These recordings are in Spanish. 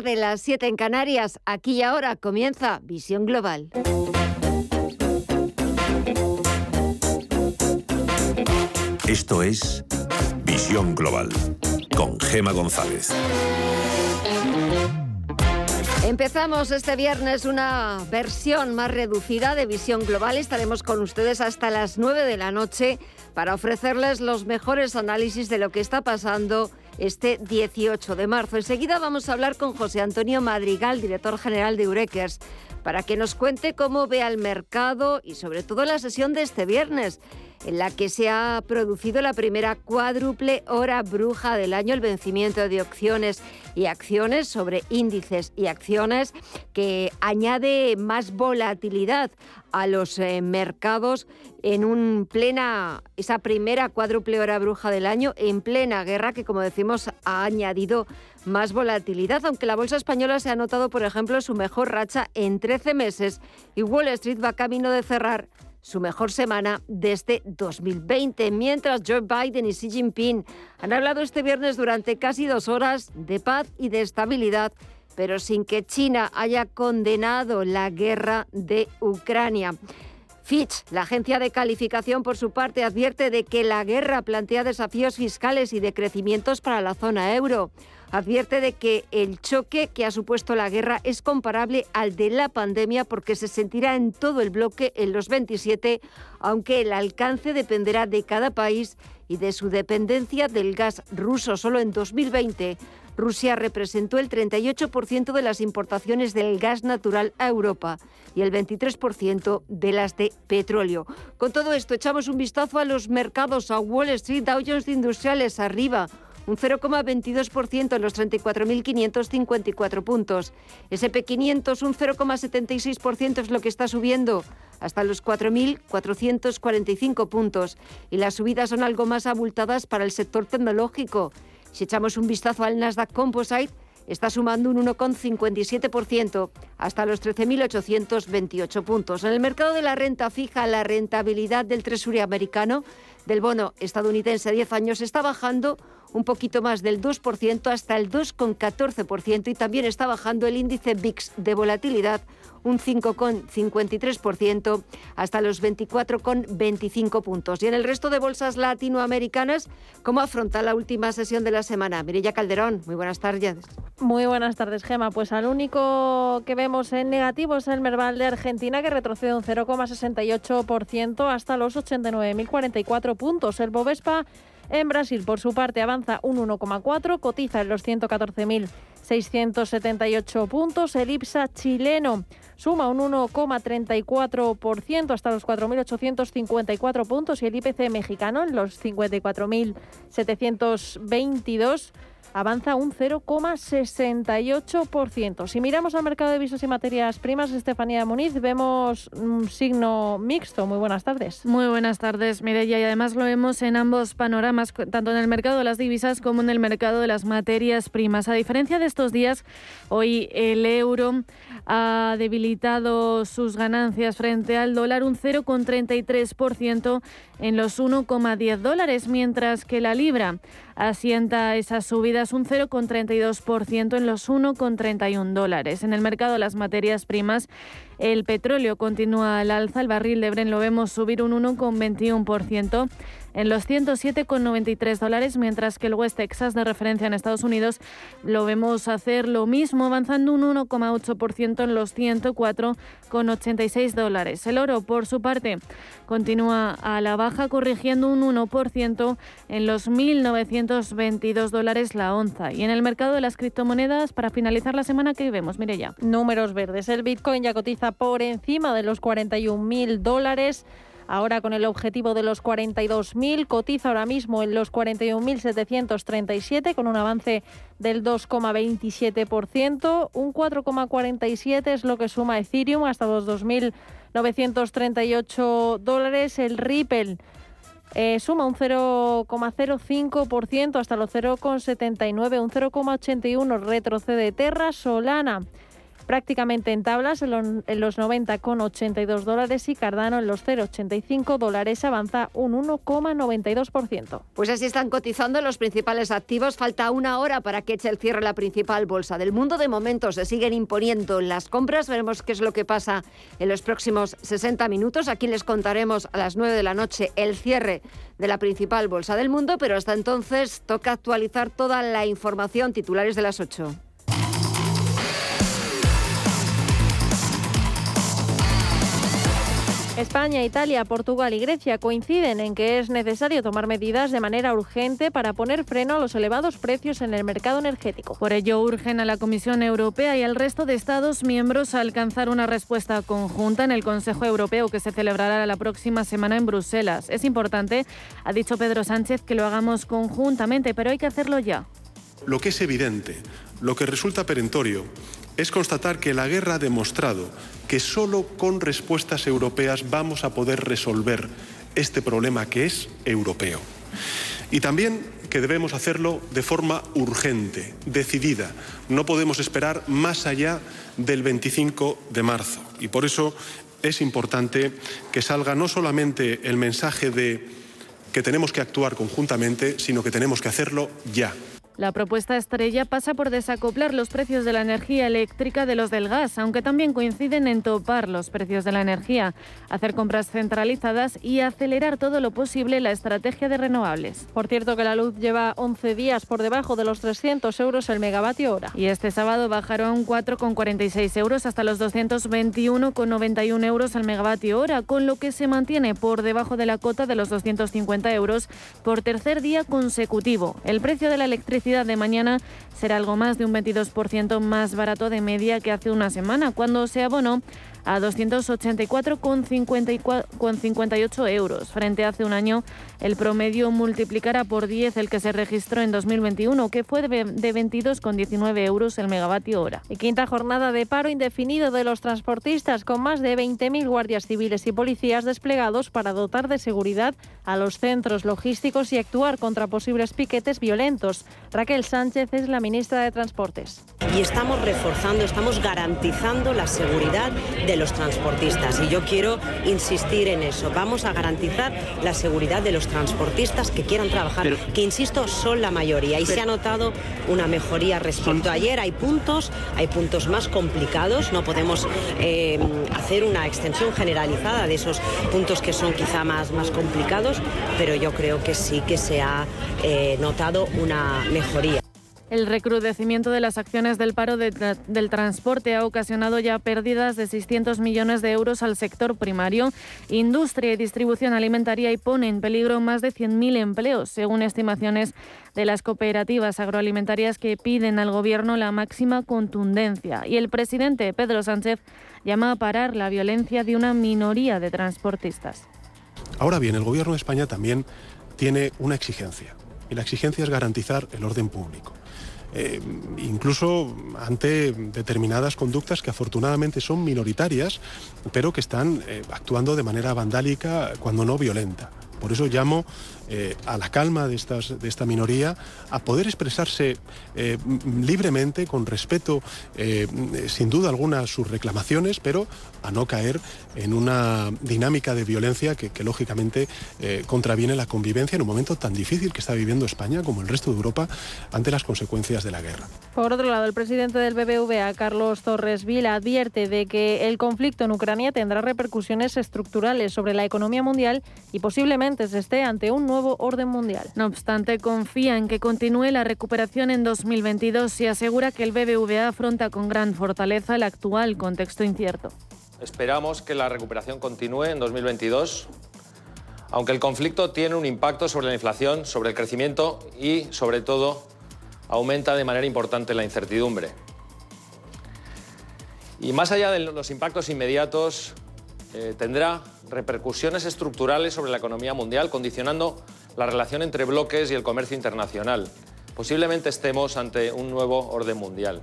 de las 7 en Canarias, aquí y ahora comienza Visión Global. Esto es Visión Global con Gema González. Empezamos este viernes una versión más reducida de Visión Global. Estaremos con ustedes hasta las 9 de la noche para ofrecerles los mejores análisis de lo que está pasando este 18 de marzo. Enseguida vamos a hablar con José Antonio Madrigal, director general de Eurekers, para que nos cuente cómo ve al mercado y sobre todo la sesión de este viernes en la que se ha producido la primera cuádruple hora bruja del año, el vencimiento de opciones y acciones sobre índices y acciones que añade más volatilidad a los eh, mercados en un plena esa primera cuádruple hora bruja del año en plena guerra que como decimos ha añadido más volatilidad, aunque la bolsa española se ha notado, por ejemplo, su mejor racha en 13 meses y Wall Street va camino de cerrar su mejor semana desde 2020, mientras Joe Biden y Xi Jinping han hablado este viernes durante casi dos horas de paz y de estabilidad, pero sin que China haya condenado la guerra de Ucrania. Fitch, la agencia de calificación, por su parte, advierte de que la guerra plantea desafíos fiscales y de crecimientos para la zona euro advierte de que el choque que ha supuesto la guerra es comparable al de la pandemia porque se sentirá en todo el bloque en los 27, aunque el alcance dependerá de cada país y de su dependencia del gas ruso. Solo en 2020 Rusia representó el 38% de las importaciones del gas natural a Europa y el 23% de las de petróleo. Con todo esto, echamos un vistazo a los mercados, a Wall Street, Dow Jones Industriales arriba un 0,22% en los 34.554 puntos. SP500 un 0,76% es lo que está subiendo hasta los 4.445 puntos y las subidas son algo más abultadas para el sector tecnológico. Si echamos un vistazo al Nasdaq Composite, está sumando un 1,57% hasta los 13.828 puntos. En el mercado de la renta fija, la rentabilidad del Tresurio americano del bono estadounidense a 10 años está bajando un poquito más del 2% hasta el 2,14% y también está bajando el índice VIX de volatilidad un 5,53% hasta los 24,25 puntos. Y en el resto de bolsas latinoamericanas, ¿cómo afronta la última sesión de la semana? Mirella Calderón, muy buenas tardes. Muy buenas tardes, Gema. Pues al único que vemos en negativo es el Merval de Argentina, que retrocede un 0,68% hasta los 89.044 puntos. El Bovespa en Brasil, por su parte, avanza un 1,4, cotiza en los 114.678 puntos. El IPSA chileno suma un 1,34% hasta los 4.854 puntos y el IPC mexicano en los 54.722 avanza un 0,68%. Si miramos al mercado de visos y materias primas, Estefanía Muniz, vemos un signo mixto. Muy buenas tardes. Muy buenas tardes, Mireya. Y además lo vemos en ambos panoramas, tanto en el mercado de las divisas como en el mercado de las materias primas. A diferencia de estos días, hoy el euro ha debilitado sus ganancias frente al dólar un 0,33% en los 1,10 dólares, mientras que la libra asienta esas subidas un 0,32% en los 1,31 dólares. En el mercado de las materias primas, el petróleo continúa al alza, el barril de Bren lo vemos subir un 1,21% en los 107,93 dólares, mientras que el West Texas de referencia en Estados Unidos lo vemos hacer lo mismo, avanzando un 1,8% en los 104,86 dólares. El oro, por su parte, continúa a la baja, corrigiendo un 1% en los 1.922 dólares la onza. Y en el mercado de las criptomonedas, para finalizar la semana, que vemos? Mire ya. Números verdes. El Bitcoin ya cotiza por encima de los 41.000 dólares. Ahora con el objetivo de los 42.000, cotiza ahora mismo en los 41.737 con un avance del 2,27%. Un 4,47 es lo que suma Ethereum hasta los 2.938 dólares. El Ripple eh, suma un 0,05% hasta los 0,79, un 0,81 retrocede Terra Solana prácticamente en tablas en los 90,82 dólares y Cardano en los 0,85 dólares avanza un 1,92%. Pues así están cotizando los principales activos. Falta una hora para que eche el cierre la principal bolsa del mundo. De momento se siguen imponiendo las compras. Veremos qué es lo que pasa en los próximos 60 minutos. Aquí les contaremos a las 9 de la noche el cierre de la principal bolsa del mundo, pero hasta entonces toca actualizar toda la información titulares de las 8. España, Italia, Portugal y Grecia coinciden en que es necesario tomar medidas de manera urgente para poner freno a los elevados precios en el mercado energético. Por ello, urgen a la Comisión Europea y al resto de Estados miembros a alcanzar una respuesta conjunta en el Consejo Europeo que se celebrará la próxima semana en Bruselas. Es importante, ha dicho Pedro Sánchez, que lo hagamos conjuntamente, pero hay que hacerlo ya. Lo que es evidente, lo que resulta perentorio, es constatar que la guerra ha demostrado que solo con respuestas europeas vamos a poder resolver este problema que es europeo. Y también que debemos hacerlo de forma urgente, decidida. No podemos esperar más allá del 25 de marzo. Y por eso es importante que salga no solamente el mensaje de que tenemos que actuar conjuntamente, sino que tenemos que hacerlo ya. La propuesta estrella pasa por desacoplar los precios de la energía eléctrica de los del gas, aunque también coinciden en topar los precios de la energía, hacer compras centralizadas y acelerar todo lo posible la estrategia de renovables. Por cierto que la luz lleva 11 días por debajo de los 300 euros el megavatio hora. Y este sábado bajaron 4,46 euros hasta los 221,91 euros al megavatio hora, con lo que se mantiene por debajo de la cota de los 250 euros por tercer día consecutivo. El precio de la electricidad de mañana será algo más de un 22% más barato de media que hace una semana, cuando se abonó a 284,58 euros. Frente a hace un año, el promedio multiplicará por 10 el que se registró en 2021, que fue de 22,19 euros el megavatio hora. Y quinta jornada de paro indefinido de los transportistas, con más de 20.000 guardias civiles y policías desplegados para dotar de seguridad a los centros logísticos y actuar contra posibles piquetes violentos. Raquel Sánchez es la ministra de Transportes. Y estamos reforzando, estamos garantizando la seguridad de de los transportistas. Y yo quiero insistir en eso. Vamos a garantizar la seguridad de los transportistas que quieran trabajar, que insisto, son la mayoría. Y se ha notado una mejoría respecto a ayer. Hay puntos, hay puntos más complicados. No podemos eh, hacer una extensión generalizada de esos puntos que son quizá más, más complicados, pero yo creo que sí que se ha eh, notado una mejoría. El recrudecimiento de las acciones del paro del transporte ha ocasionado ya pérdidas de 600 millones de euros al sector primario, industria y distribución alimentaria y pone en peligro más de 100.000 empleos, según estimaciones de las cooperativas agroalimentarias que piden al Gobierno la máxima contundencia. Y el presidente Pedro Sánchez llama a parar la violencia de una minoría de transportistas. Ahora bien, el Gobierno de España también tiene una exigencia, y la exigencia es garantizar el orden público. Eh, incluso ante determinadas conductas que afortunadamente son minoritarias, pero que están eh, actuando de manera vandálica, cuando no violenta. Por eso llamo eh, a la calma de, estas, de esta minoría, a poder expresarse eh, libremente, con respeto, eh, sin duda alguna, sus reclamaciones, pero a no caer en una dinámica de violencia que, lógicamente contraviene la convivencia en un momento tan difícil que está viviendo España como el resto de Europa ante las consecuencias de la guerra. Por otro lado, el presidente del BBVA, Carlos Torres Vila, advierte de que el conflicto en Ucrania tendrá repercusiones estructurales sobre la economía mundial y posiblemente se esté ante un nuevo orden mundial. No obstante, confía en que continúe la recuperación en 2022 y asegura que el BBVA afronta con gran fortaleza el actual contexto incierto. Esperamos que la recuperación continúe en 2022, aunque el conflicto tiene un impacto sobre la inflación, sobre el crecimiento y, sobre todo, aumenta de manera importante la incertidumbre. Y más allá de los impactos inmediatos, eh, tendrá repercusiones estructurales sobre la economía mundial, condicionando la relación entre bloques y el comercio internacional. Posiblemente estemos ante un nuevo orden mundial.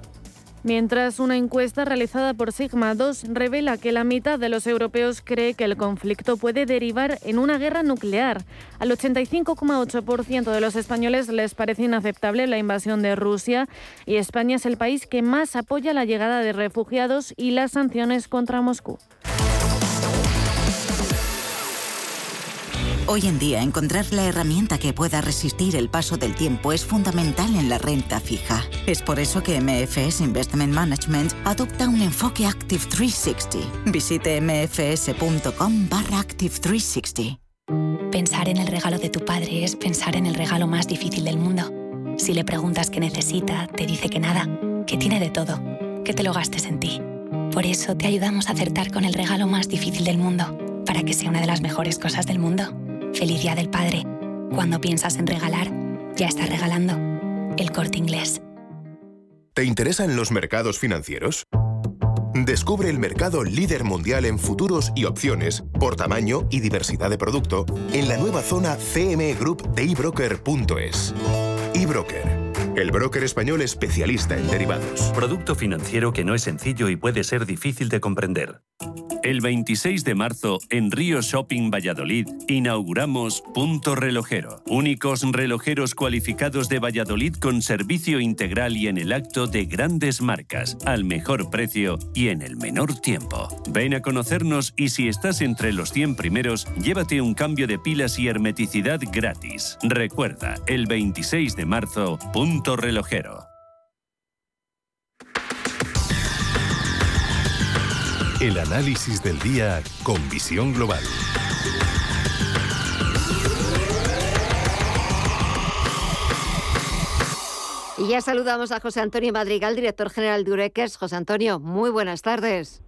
Mientras una encuesta realizada por Sigma 2 revela que la mitad de los europeos cree que el conflicto puede derivar en una guerra nuclear. Al 85,8% de los españoles les parece inaceptable la invasión de Rusia y España es el país que más apoya la llegada de refugiados y las sanciones contra Moscú. Hoy en día, encontrar la herramienta que pueda resistir el paso del tiempo es fundamental en la renta fija. Es por eso que MFS Investment Management adopta un enfoque Active 360. Visite mfs.com barra Active 360. Pensar en el regalo de tu padre es pensar en el regalo más difícil del mundo. Si le preguntas qué necesita, te dice que nada, que tiene de todo, que te lo gastes en ti. Por eso te ayudamos a acertar con el regalo más difícil del mundo, para que sea una de las mejores cosas del mundo. Feliz Día del Padre. Cuando piensas en regalar, ya estás regalando. El corte inglés. ¿Te interesan los mercados financieros? Descubre el mercado líder mundial en futuros y opciones por tamaño y diversidad de producto en la nueva zona CME Group de ebroker.es. eBroker, el broker español especialista en derivados. Producto financiero que no es sencillo y puede ser difícil de comprender. El 26 de marzo, en Río Shopping Valladolid, inauguramos Punto Relojero. Únicos relojeros cualificados de Valladolid con servicio integral y en el acto de grandes marcas, al mejor precio y en el menor tiempo. Ven a conocernos y si estás entre los 100 primeros, llévate un cambio de pilas y hermeticidad gratis. Recuerda, el 26 de marzo, Punto Relojero. El análisis del día con visión global. Y ya saludamos a José Antonio Madrigal, director general de Ureques. José Antonio, muy buenas tardes.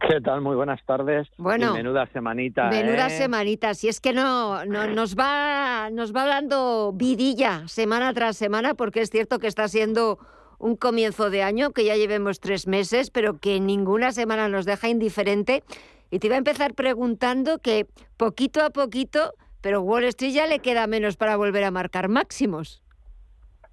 ¿Qué tal? Muy buenas tardes. Bueno, y menuda semanita. Menuda ¿eh? semanita. Si es que no, no, nos va nos va dando vidilla semana tras semana, porque es cierto que está siendo un comienzo de año, que ya llevemos tres meses, pero que ninguna semana nos deja indiferente. Y te iba a empezar preguntando que poquito a poquito, pero Wall Street ya le queda menos para volver a marcar máximos.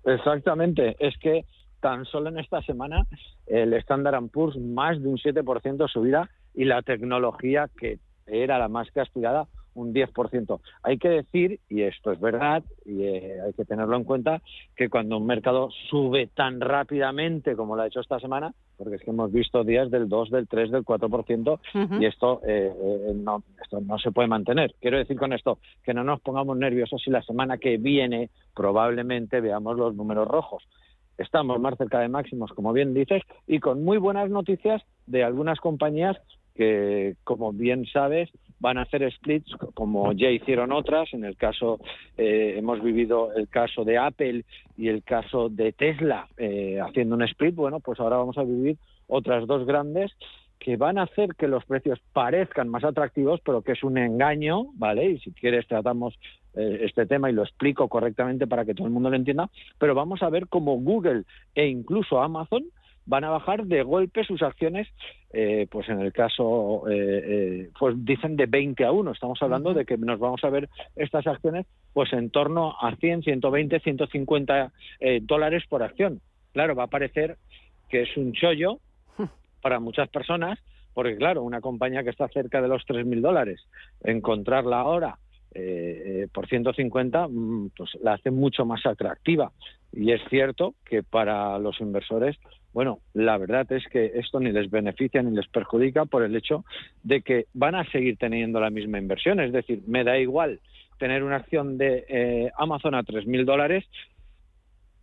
Exactamente. Es que tan solo en esta semana el Standard Poor's más de un 7% subida y la tecnología que era la más castigada un 10%. Hay que decir, y esto es verdad, y eh, hay que tenerlo en cuenta, que cuando un mercado sube tan rápidamente como lo ha hecho esta semana, porque es que hemos visto días del 2, del 3, del 4%, y esto, eh, eh, no, esto no se puede mantener. Quiero decir con esto que no nos pongamos nerviosos si la semana que viene probablemente veamos los números rojos. Estamos más cerca de máximos, como bien dices, y con muy buenas noticias de algunas compañías que, como bien sabes, van a hacer splits como ya hicieron otras. En el caso, eh, hemos vivido el caso de Apple y el caso de Tesla eh, haciendo un split. Bueno, pues ahora vamos a vivir otras dos grandes que van a hacer que los precios parezcan más atractivos, pero que es un engaño, ¿vale? Y si quieres tratamos eh, este tema y lo explico correctamente para que todo el mundo lo entienda, pero vamos a ver cómo Google e incluso Amazon van a bajar de golpe sus acciones, eh, pues en el caso, eh, eh, pues dicen de 20 a 1. Estamos hablando de que nos vamos a ver estas acciones pues en torno a 100, 120, 150 dólares por acción. Claro, va a parecer que es un chollo para muchas personas, porque claro, una compañía que está cerca de los 3.000 dólares, encontrarla ahora por 150, mm, pues la hace mucho más atractiva. Y es cierto que para los inversores bueno, la verdad es que esto ni les beneficia ni les perjudica por el hecho de que van a seguir teniendo la misma inversión. Es decir, me da igual tener una acción de eh, Amazon a 3.000 dólares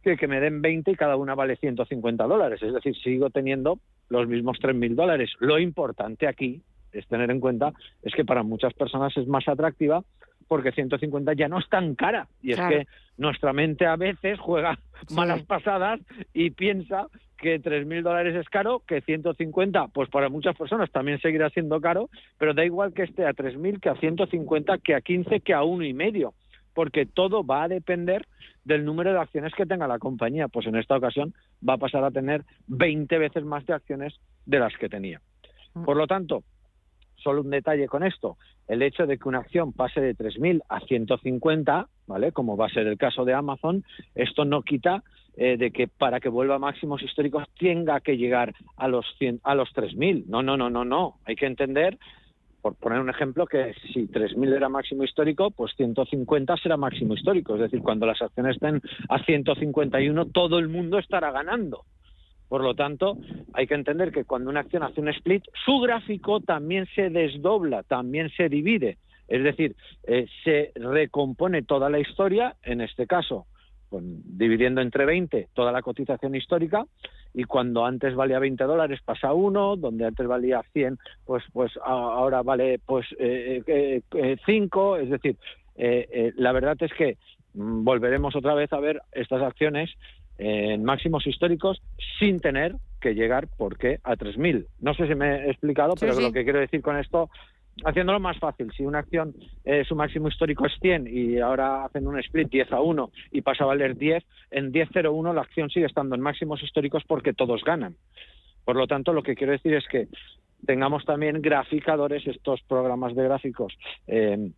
que que me den 20 y cada una vale 150 dólares. Es decir, sigo teniendo los mismos 3.000 dólares. Lo importante aquí es tener en cuenta es que para muchas personas es más atractiva porque 150 ya no es tan cara. Y es que nuestra mente a veces juega malas pasadas y piensa que 3.000 dólares es caro, que 150, pues para muchas personas también seguirá siendo caro, pero da igual que esté a 3.000, que a 150, que a 15, que a uno y medio, porque todo va a depender del número de acciones que tenga la compañía. Pues en esta ocasión va a pasar a tener 20 veces más de acciones de las que tenía. Mm. Por lo tanto, solo un detalle con esto, el hecho de que una acción pase de 3.000 a 150, ¿vale? Como va a ser el caso de Amazon, esto no quita eh, de que para que vuelva a máximos históricos tenga que llegar a los, 100, a los 3.000. No, no, no, no, no. Hay que entender por poner un ejemplo, que si 3.000 era máximo histórico, pues 150 será máximo histórico. Es decir, cuando las acciones estén a 151, todo el mundo estará ganando. Por lo tanto, hay que entender que cuando una acción hace un split, su gráfico también se desdobla, también se divide. Es decir, eh, se recompone toda la historia, en este caso, dividiendo entre 20 toda la cotización histórica, y cuando antes valía 20 dólares pasa a 1, donde antes valía 100, pues, pues ahora vale pues eh, eh, eh, 5, es decir, eh, la verdad es que mm, volveremos otra vez a ver estas acciones en máximos históricos sin tener que llegar, ¿por qué?, a 3.000. No sé si me he explicado, pero lo que quiero decir con esto haciéndolo más fácil, si una acción, eh, su máximo histórico es 100 y ahora hacen un split 10 a 1 y pasa a valer 10, en 10.01 la acción sigue estando en máximos históricos porque todos ganan. Por lo tanto, lo que quiero decir es que tengamos también graficadores, estos programas de gráficos, eh,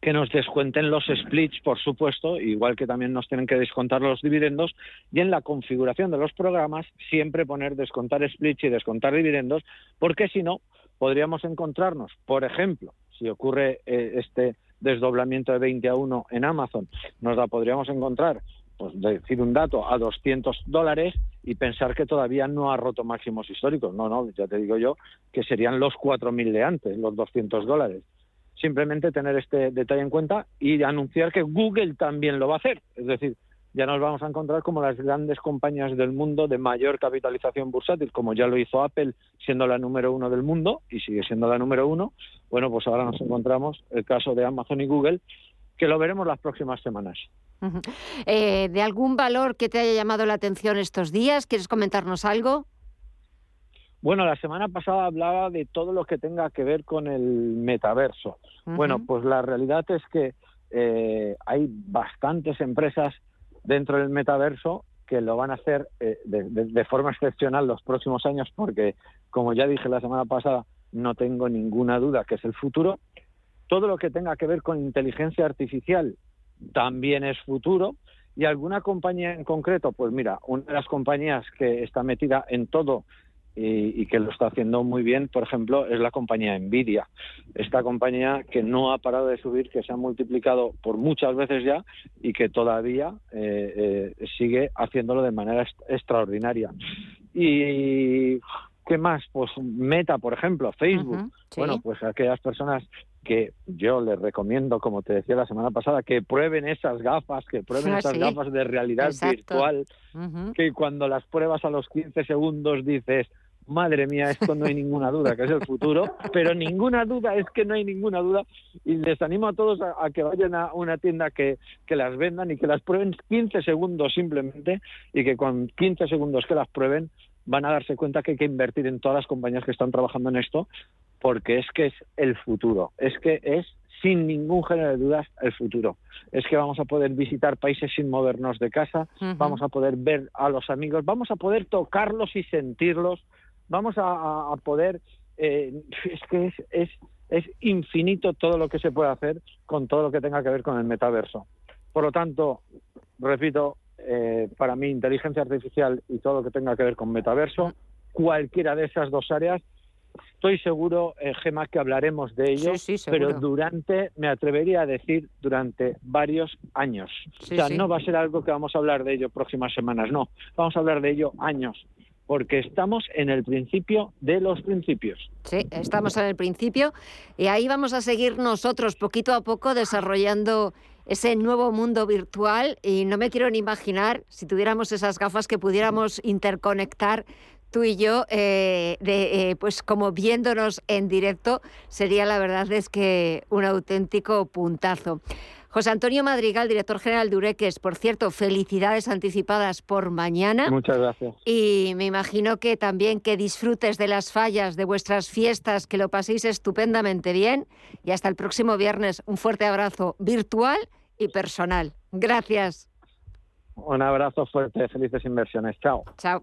que nos descuenten los splits, por supuesto, igual que también nos tienen que descontar los dividendos, y en la configuración de los programas siempre poner descontar splits y descontar dividendos, porque si no, podríamos encontrarnos, por ejemplo, si ocurre eh, este desdoblamiento de 20 a 1 en Amazon, nos la podríamos encontrar, pues decir un dato, a 200 dólares y pensar que todavía no ha roto máximos históricos. No, no, ya te digo yo que serían los 4.000 de antes, los 200 dólares. Simplemente tener este detalle en cuenta y anunciar que Google también lo va a hacer. Es decir, ya nos vamos a encontrar como las grandes compañías del mundo de mayor capitalización bursátil, como ya lo hizo Apple, siendo la número uno del mundo y sigue siendo la número uno. Bueno, pues ahora nos encontramos el caso de Amazon y Google, que lo veremos las próximas semanas. Eh, ¿De algún valor que te haya llamado la atención estos días? ¿Quieres comentarnos algo? Bueno, la semana pasada hablaba de todo lo que tenga que ver con el metaverso. Bueno, pues la realidad es que eh, hay bastantes empresas dentro del metaverso que lo van a hacer eh, de, forma excepcional los próximos años porque, como ya dije la semana pasada, no tengo ninguna duda que es el futuro. Todo lo que tenga que ver con inteligencia artificial también es futuro. Y alguna compañía en concreto, pues mira, una de las compañías que está metida en todo y, que lo está haciendo muy bien, por ejemplo, es la compañía Nvidia. Esta compañía que no ha parado de subir, que se ha multiplicado por muchas veces ya y que todavía eh, eh, sigue haciéndolo de manera extraordinaria. Y ¿qué más? Pues Meta, por ejemplo, Facebook. Bueno, pues aquellas personas que yo les recomiendo, como te decía la semana pasada, que prueben esas gafas, que prueben ah, esas gafas de realidad virtual, que cuando las pruebas a los 15 segundos dices, madre mía, esto no hay ninguna duda que es el futuro, pero ninguna duda es que no hay ninguna duda. Y les animo a todos a, que vayan a una tienda que, que, las vendan y que las prueben 15 segundos simplemente y que con 15 segundos que las prueben van a darse cuenta que hay que invertir en todas las compañías que están trabajando en esto porque es que es el futuro, es que es sin ningún género de dudas el futuro. Es que vamos a poder visitar países sin movernos de casa, vamos a poder ver a los amigos, vamos a poder tocarlos y sentirlos, vamos a, poder... Eh, es que es, es, es infinito todo lo que se puede hacer con todo lo que tenga que ver con el metaverso. Por lo tanto, repito, eh, para mí inteligencia artificial y todo lo que tenga que ver con metaverso, cualquiera de esas dos áreas Estoy seguro, eh, Gema, que hablaremos de ello, pero durante, me atrevería a decir, durante varios años. o sea, no va a ser algo que vamos a hablar de ello próximas semanas, no. Vamos a hablar de ello años, porque estamos en el principio de los principios. Sí, estamos en el principio y ahí vamos a seguir nosotros poquito a poco desarrollando ese nuevo mundo virtual y no me quiero ni imaginar si tuviéramos esas gafas que pudiéramos interconectar tú y yo, eh, de, eh, pues como viéndonos en directo, sería la verdad es que un auténtico puntazo. José Antonio Madrigal, director general de Ureques, por cierto, felicidades anticipadas por mañana. Muchas gracias. Y me imagino que también que disfrutes de las fallas de vuestras fiestas, que lo paséis estupendamente bien y hasta el próximo viernes. Un fuerte abrazo virtual y personal. Gracias. Un abrazo fuerte, felices inversiones. Chao. Chao.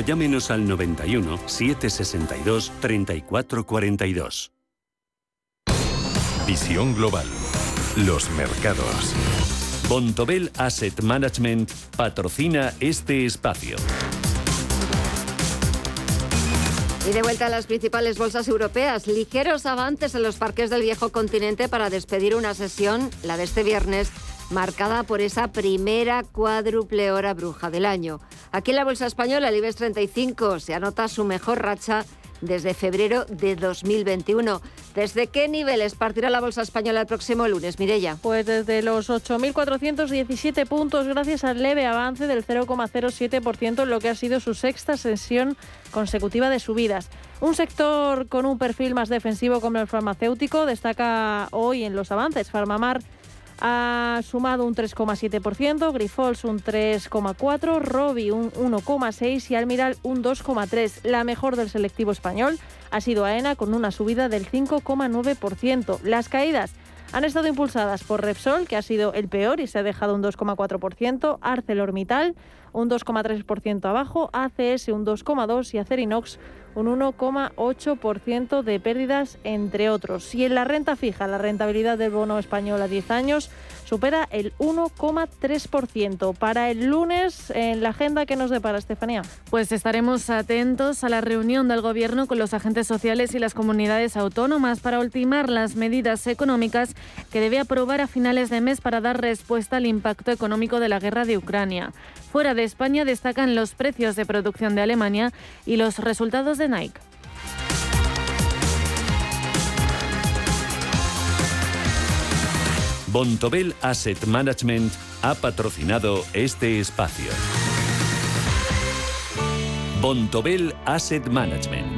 llámenos al 91 762 3442. Visión global. Los mercados. Bontobel Asset Management patrocina este espacio. Y de vuelta a las principales bolsas europeas, ligeros avances en los parques del viejo continente para despedir una sesión, la de este viernes, marcada por esa primera cuádruple hora bruja del año. Aquí en la bolsa española, el IBEX 35 se anota su mejor racha desde febrero de 2021. ¿Desde qué niveles partirá la bolsa española el próximo lunes, Mirella? Pues desde los 8.417 puntos, gracias al leve avance del 0,07% en lo que ha sido su sexta sesión consecutiva de subidas. Un sector con un perfil más defensivo como el farmacéutico destaca hoy en los avances. Farmamar ha sumado un 3,7%, Grifols un 3,4%, Robi un 1,6% y Almiral un 2,3%. La mejor del selectivo español ha sido AENA con una subida del 5,9%. Las caídas han estado impulsadas por Repsol, que ha sido el peor y se ha dejado un 2,4%, ArcelorMittal un 2,3% abajo, ACS un 2,2% y Acerinox un 1,8% de pérdidas, entre otros. Y en la renta fija, la rentabilidad del bono español a 10 años supera el 1,3%. Para el lunes, en la agenda que nos depara, Estefanía. Pues estaremos atentos a la reunión del Gobierno con los agentes sociales y las comunidades autónomas para ultimar las medidas económicas que debe aprobar a finales de mes para dar respuesta al impacto económico de la guerra de Ucrania. Fuera de España destacan los precios de producción de Alemania y los resultados de Nike. Bontobel Asset Management ha patrocinado este espacio. Bontobel Asset Management.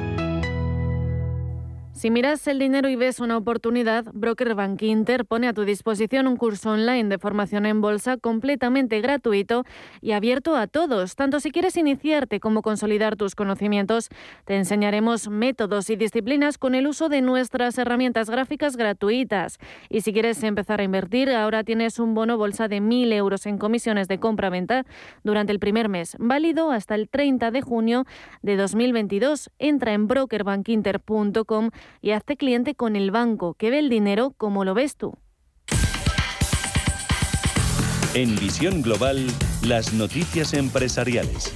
Si miras el dinero y ves una oportunidad, Broker Bank Inter pone a tu disposición un curso online de formación en bolsa completamente gratuito y abierto a todos. Tanto si quieres iniciarte como consolidar tus conocimientos, te enseñaremos métodos y disciplinas con el uso de nuestras herramientas gráficas gratuitas. Y si quieres empezar a invertir, ahora tienes un bono bolsa de 1.000 euros en comisiones de compra-venta durante el primer mes, válido hasta el 30 de junio de 2022. Entra en brokerbankinter.com y hazte cliente con el banco que ve el dinero como lo ves tú. En Visión Global, las noticias empresariales.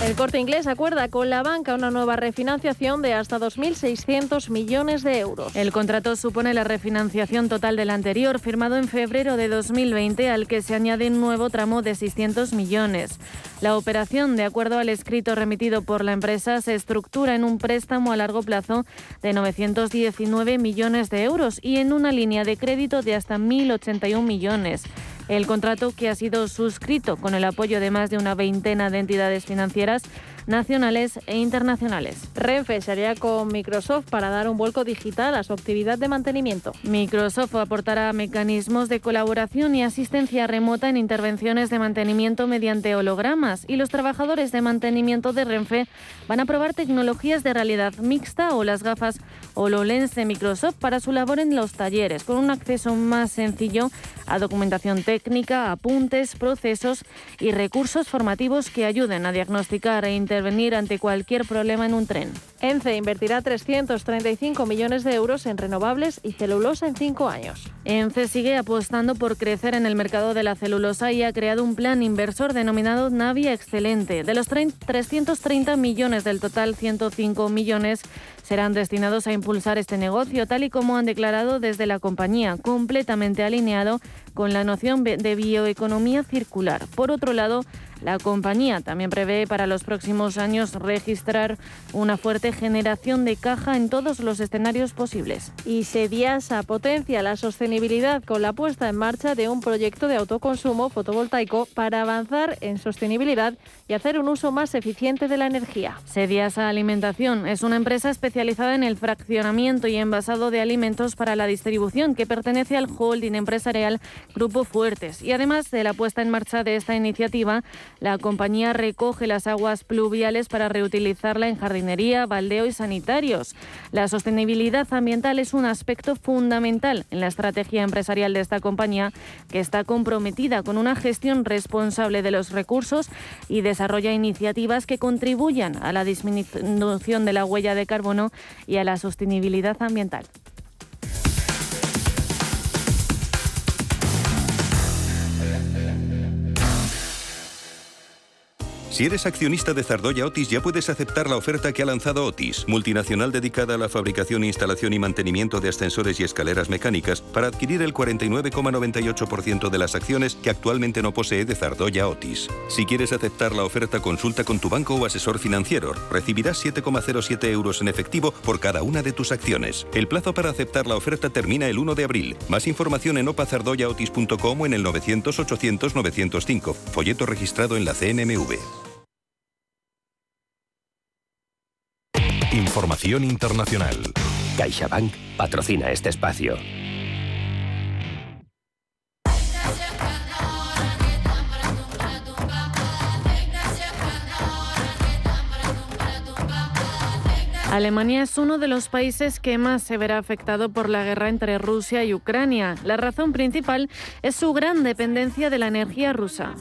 El corte inglés acuerda con la banca una nueva refinanciación de hasta 2.600 millones de euros. El contrato supone la refinanciación total del anterior, firmado en febrero de 2020, al que se añade un nuevo tramo de 600 millones. La operación, de acuerdo al escrito remitido por la empresa, se estructura en un préstamo a largo plazo de 919 millones de euros y en una línea de crédito de hasta 1.081 millones. El contrato, que ha sido suscrito con el apoyo de más de una veintena de entidades financieras nacionales e internacionales. Renfe se haría con Microsoft para dar un vuelco digital a su actividad de mantenimiento. Microsoft aportará mecanismos de colaboración y asistencia remota en intervenciones de mantenimiento mediante hologramas y los trabajadores de mantenimiento de Renfe van a probar tecnologías de realidad mixta o las gafas HoloLens de Microsoft para su labor en los talleres, con un acceso más sencillo a documentación técnica, apuntes, procesos y recursos formativos que ayuden a diagnosticar e intervenir ante cualquier problema en un tren. ENCE invertirá 335 millones de euros en renovables y celulosa en cinco años. ENCE sigue apostando por crecer en el mercado de la celulosa y ha creado un plan inversor denominado Navia Excelente. De los 330 millones del total, 105 millones serán destinados a impulsar este negocio, tal y como han declarado desde la compañía, completamente alineado con la noción de bioeconomía circular. Por otro lado, la compañía también prevé para los próximos años registrar una fuerte generación de caja en todos los escenarios posibles. Y Sediasa potencia la sostenibilidad con la puesta en marcha de un proyecto de autoconsumo fotovoltaico para avanzar en sostenibilidad y hacer un uso más eficiente de la energía. Sediasa Alimentación es una empresa especializada en el fraccionamiento y envasado de alimentos para la distribución que pertenece al holding empresarial Grupo Fuertes. Y además de la puesta en marcha de esta iniciativa, la compañía recoge las aguas pluviales para reutilizarla en jardinería, baldeo y sanitarios. La sostenibilidad ambiental es un aspecto fundamental en la estrategia empresarial de esta compañía, que está comprometida con una gestión responsable de los recursos y desarrolla iniciativas que contribuyan a la disminución de la huella de carbono y a la sostenibilidad ambiental. Si eres accionista de Zardoya Otis ya puedes aceptar la oferta que ha lanzado Otis, multinacional dedicada a la fabricación, instalación y mantenimiento de ascensores y escaleras mecánicas, para adquirir el 49,98% de las acciones que actualmente no posee de Zardoya Otis. Si quieres aceptar la oferta, consulta con tu banco o asesor financiero. Recibirás 7,07 euros en efectivo por cada una de tus acciones. El plazo para aceptar la oferta termina el 1 de abril. Más información en opazardoyaotis.com o en el 900 800 905. Folleto registrado en la CNMV. Información internacional. CaixaBank patrocina este espacio. Alemania es uno de los países que más se verá afectado por la guerra entre Rusia y Ucrania. La razón principal es su gran dependencia de la energía rusa.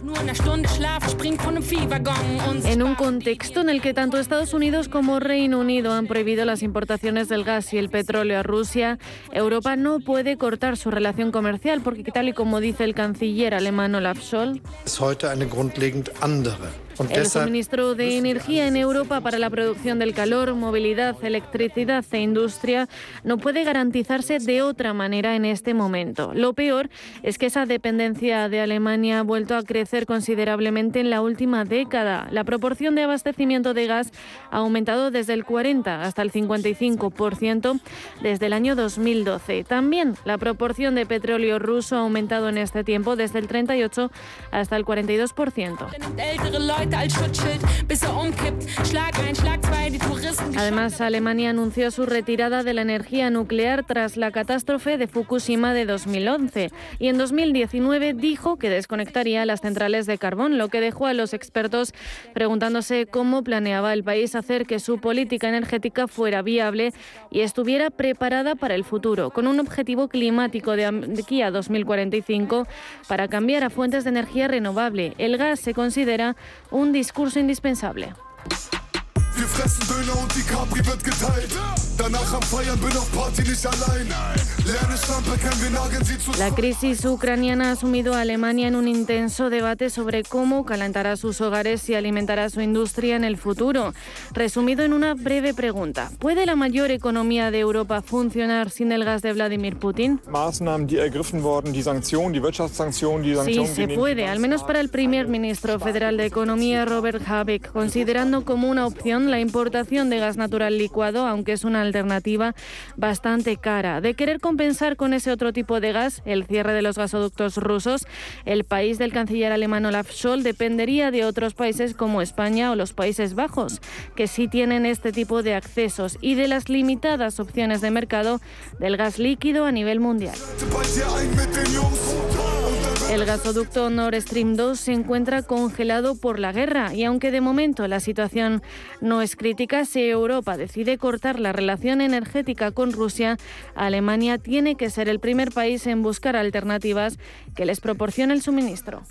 En un contexto en el que tanto Estados Unidos como Reino Unido han prohibido las importaciones del gas y el petróleo a Rusia, Europa no puede cortar su relación comercial porque tal y como dice el canciller alemán Olaf Scholz, el suministro de energía en Europa para la producción del calor, movilidad, electricidad e industria no puede garantizarse de otra manera en este momento. Lo peor es que esa dependencia de Alemania ha vuelto a crecer considerablemente en la última década. La proporción de abastecimiento de gas ha aumentado desde el 40 hasta el 55% desde el año 2012. También la proporción de petróleo ruso ha aumentado en este tiempo desde el 38 hasta el 42%. Además, Alemania anunció su retirada de la energía nuclear tras la catástrofe de Fukushima de 2011 y en 2019 dijo que desconectaría las centrales de carbón, lo que dejó a los expertos preguntándose cómo planeaba el país hacer que su política energética fuera viable y estuviera preparada para el futuro, con un objetivo climático de aquí a 2045 para cambiar a fuentes de energía renovable. El gas se considera discurso indispensable. La crisis ucraniana ha sumido a Alemania en un intenso debate sobre cómo calentará sus hogares y alimentará su industria en el futuro. Resumido en una breve pregunta, ¿puede la mayor economía de Europa funcionar sin el gas de Vladimir Putin? Sí, se puede, al menos para el primer ministro federal de Economía, Robert Habeck, considerando como una opción la importación de gas natural licuado, aunque es una alternativa bastante cara. De querer compensar con ese otro tipo de gas el cierre de los gasoductos rusos, el país del canciller alemán Olaf Scholz dependería de otros países como España o los Países Bajos, que sí tienen este tipo de accesos y de las limitadas opciones de mercado del gas líquido a nivel mundial. El gasoducto Nord Stream 2 se encuentra congelado por la guerra y aunque de momento la situación no es crítica, si Europa decide cortar la relación energética con Rusia, Alemania tiene que ser el primer país en buscar alternativas que les proporcione el suministro.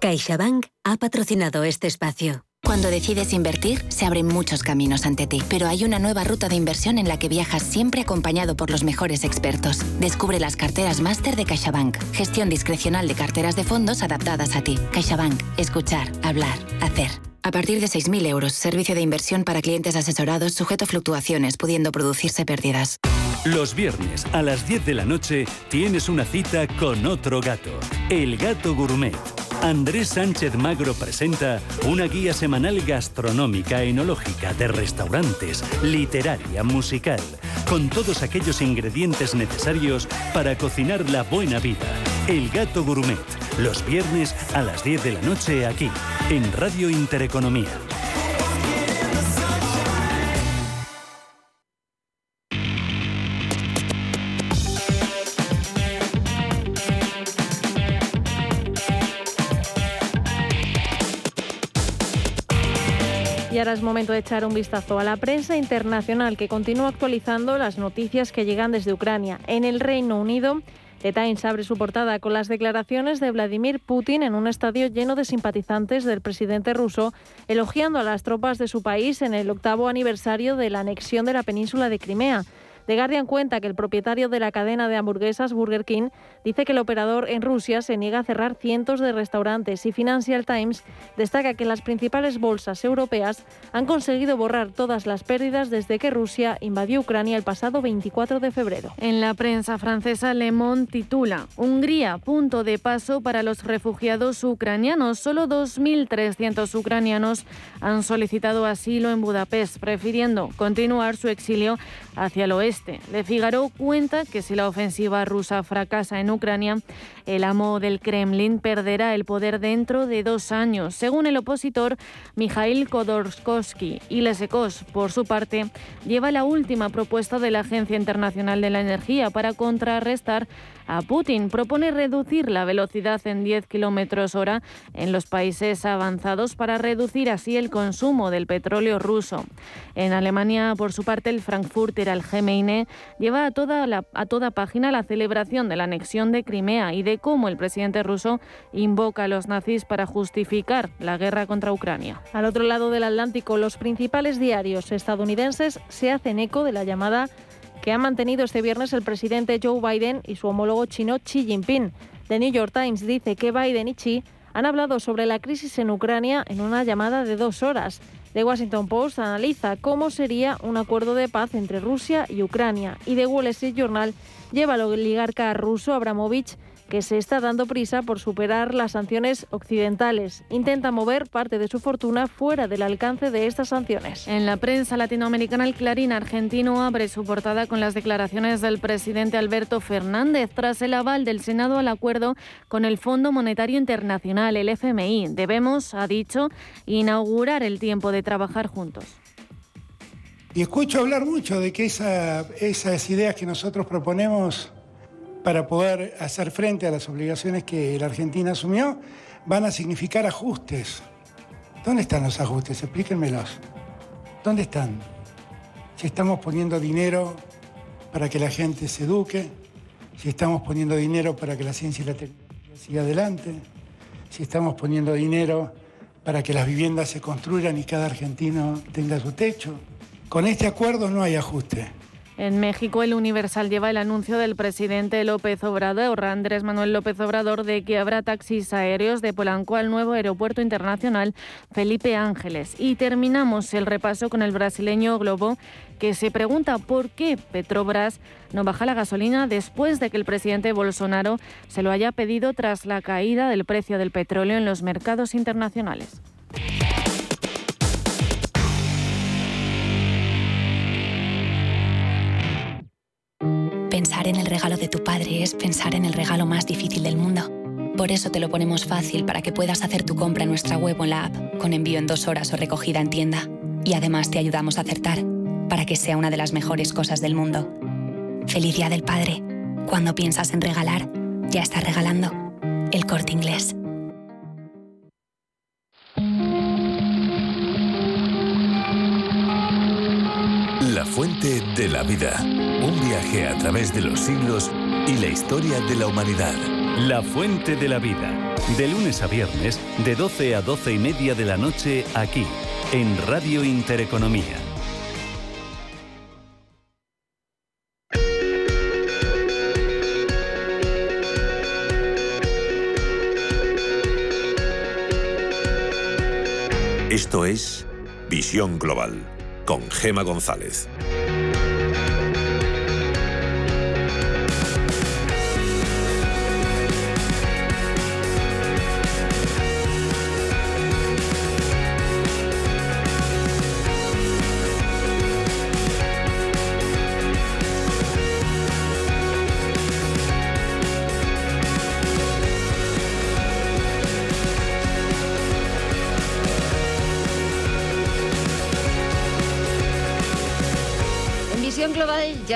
CaixaBank ha patrocinado este espacio. Cuando decides invertir, se abren muchos caminos ante ti, pero hay una nueva ruta de inversión en la que viajas siempre acompañado por los mejores expertos. Descubre las carteras máster de CaixaBank, gestión discrecional de carteras de fondos adaptadas a ti. CaixaBank, escuchar, hablar, hacer. A partir de 6.000 euros, servicio de inversión para clientes asesorados sujeto a fluctuaciones, pudiendo producirse pérdidas. Los viernes a las 10 de la noche tienes una cita con otro gato, el gato gourmet. Andrés Sánchez Magro presenta una guía semanal gastronómica, enológica, de restaurantes, literaria, musical, con todos aquellos ingredientes necesarios para cocinar la buena vida. El gato gourmet, los viernes a las 10 de la noche aquí, en Radio Intereconomía. Y ahora es momento de echar un vistazo a la prensa internacional que continúa actualizando las noticias que llegan desde Ucrania. En el Reino Unido, The Times abre su portada con las declaraciones de Vladimir Putin en un estadio lleno de simpatizantes del presidente ruso, elogiando a las tropas de su país en el octavo aniversario de la anexión de la península de Crimea. The Guardian cuenta que el propietario de la cadena de hamburguesas Burger King dice que el operador en Rusia se niega a cerrar cientos de restaurantes y Financial Times destaca que las principales bolsas europeas han conseguido borrar todas las pérdidas desde que Rusia invadió Ucrania el pasado 24 de febrero. En la prensa francesa, Le Monde titula Hungría, punto de paso para los refugiados ucranianos. Solo 2.300 ucranianos han solicitado asilo en Budapest, prefiriendo continuar su exilio hacia el oeste. Le Figaro cuenta que si la ofensiva rusa fracasa en Ucrania, el amo del Kremlin perderá el poder dentro de dos años. Según el opositor Mikhail Khodorkovsky y Lesekos, por su parte, lleva la última propuesta de la Agencia Internacional de la Energía para contrarrestar a Putin. Propone reducir la velocidad en 10 kilómetros hora en los países avanzados para reducir así el consumo del petróleo ruso. En Alemania, por su parte, el Frankfurter Allgemeine lleva a toda, la, a toda página la celebración de la anexión de Crimea y de cómo el presidente ruso invoca a los nazis para justificar la guerra contra Ucrania. Al otro lado del Atlántico, los principales diarios estadounidenses se hacen eco de la llamada que ha mantenido este viernes el presidente Joe Biden y su homólogo chino Xi Jinping. The New York Times dice que Biden y Xi han hablado sobre la crisis en Ucrania en una llamada de dos horas. The Washington Post analiza cómo sería un acuerdo de paz entre Rusia y Ucrania. Y The Wall Street Journal lleva al oligarca ruso Abramovich que se está dando prisa por superar las sanciones occidentales. Intenta mover parte de su fortuna fuera del alcance de estas sanciones. En la prensa latinoamericana, el Clarín argentino abre su portada con las declaraciones del presidente Alberto Fernández tras el aval del Senado al acuerdo con el Fondo Monetario Internacional, el FMI. Debemos, ha dicho, inaugurar el tiempo de trabajar juntos. Y escucho hablar mucho de que esa, esas ideas que nosotros proponemos para poder hacer frente a las obligaciones que la Argentina asumió, van a significar ajustes. ¿Dónde están los ajustes? Explíquenmelos. ¿Dónde están? Si estamos poniendo dinero para que la gente se eduque, si estamos poniendo dinero para que la ciencia y la tecnología siga adelante, si estamos poniendo dinero para que las viviendas se construyan y cada argentino tenga su techo. Con este acuerdo no hay ajuste. En México, el Universal lleva el anuncio del presidente López Obrador, Andrés Manuel López Obrador, de que habrá taxis aéreos de Polanco al nuevo aeropuerto internacional Felipe Ángeles. Y terminamos el repaso con el brasileño Globo, que se pregunta por qué Petrobras no baja la gasolina después de que el presidente Bolsonaro se lo haya pedido tras la caída del precio del petróleo en los mercados internacionales. En el regalo de tu padre es pensar en el regalo más difícil del mundo. Por eso te lo ponemos fácil para que puedas hacer tu compra en nuestra web o en la app, con envío en dos horas o recogida en tienda. Y además te ayudamos a acertar, para que sea una de las mejores cosas del mundo. Feliz Día del Padre. Cuando piensas en regalar, ya estás regalando. El corte inglés. La fuente de la vida. Un viaje a través de los siglos y la historia de la humanidad. La Fuente de la Vida. De lunes a viernes, de 12 a 12 y media de la noche, aquí, en Radio Intereconomía. Esto es Visión Global con Gema González.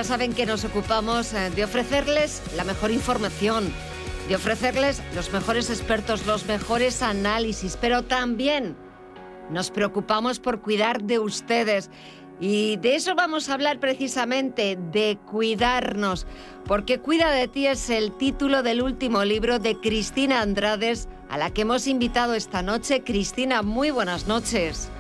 Saben que nos ocupamos eh, de ofrecerles la mejor información, de ofrecerles los mejores expertos, los mejores análisis, pero también nos preocupamos por cuidar de ustedes. Y de eso vamos a hablar precisamente, de cuidarnos, porque Cuida de ti es el título del último libro de Cristina Andrades, a la que hemos invitado esta noche. Cristina, muy buenas noches.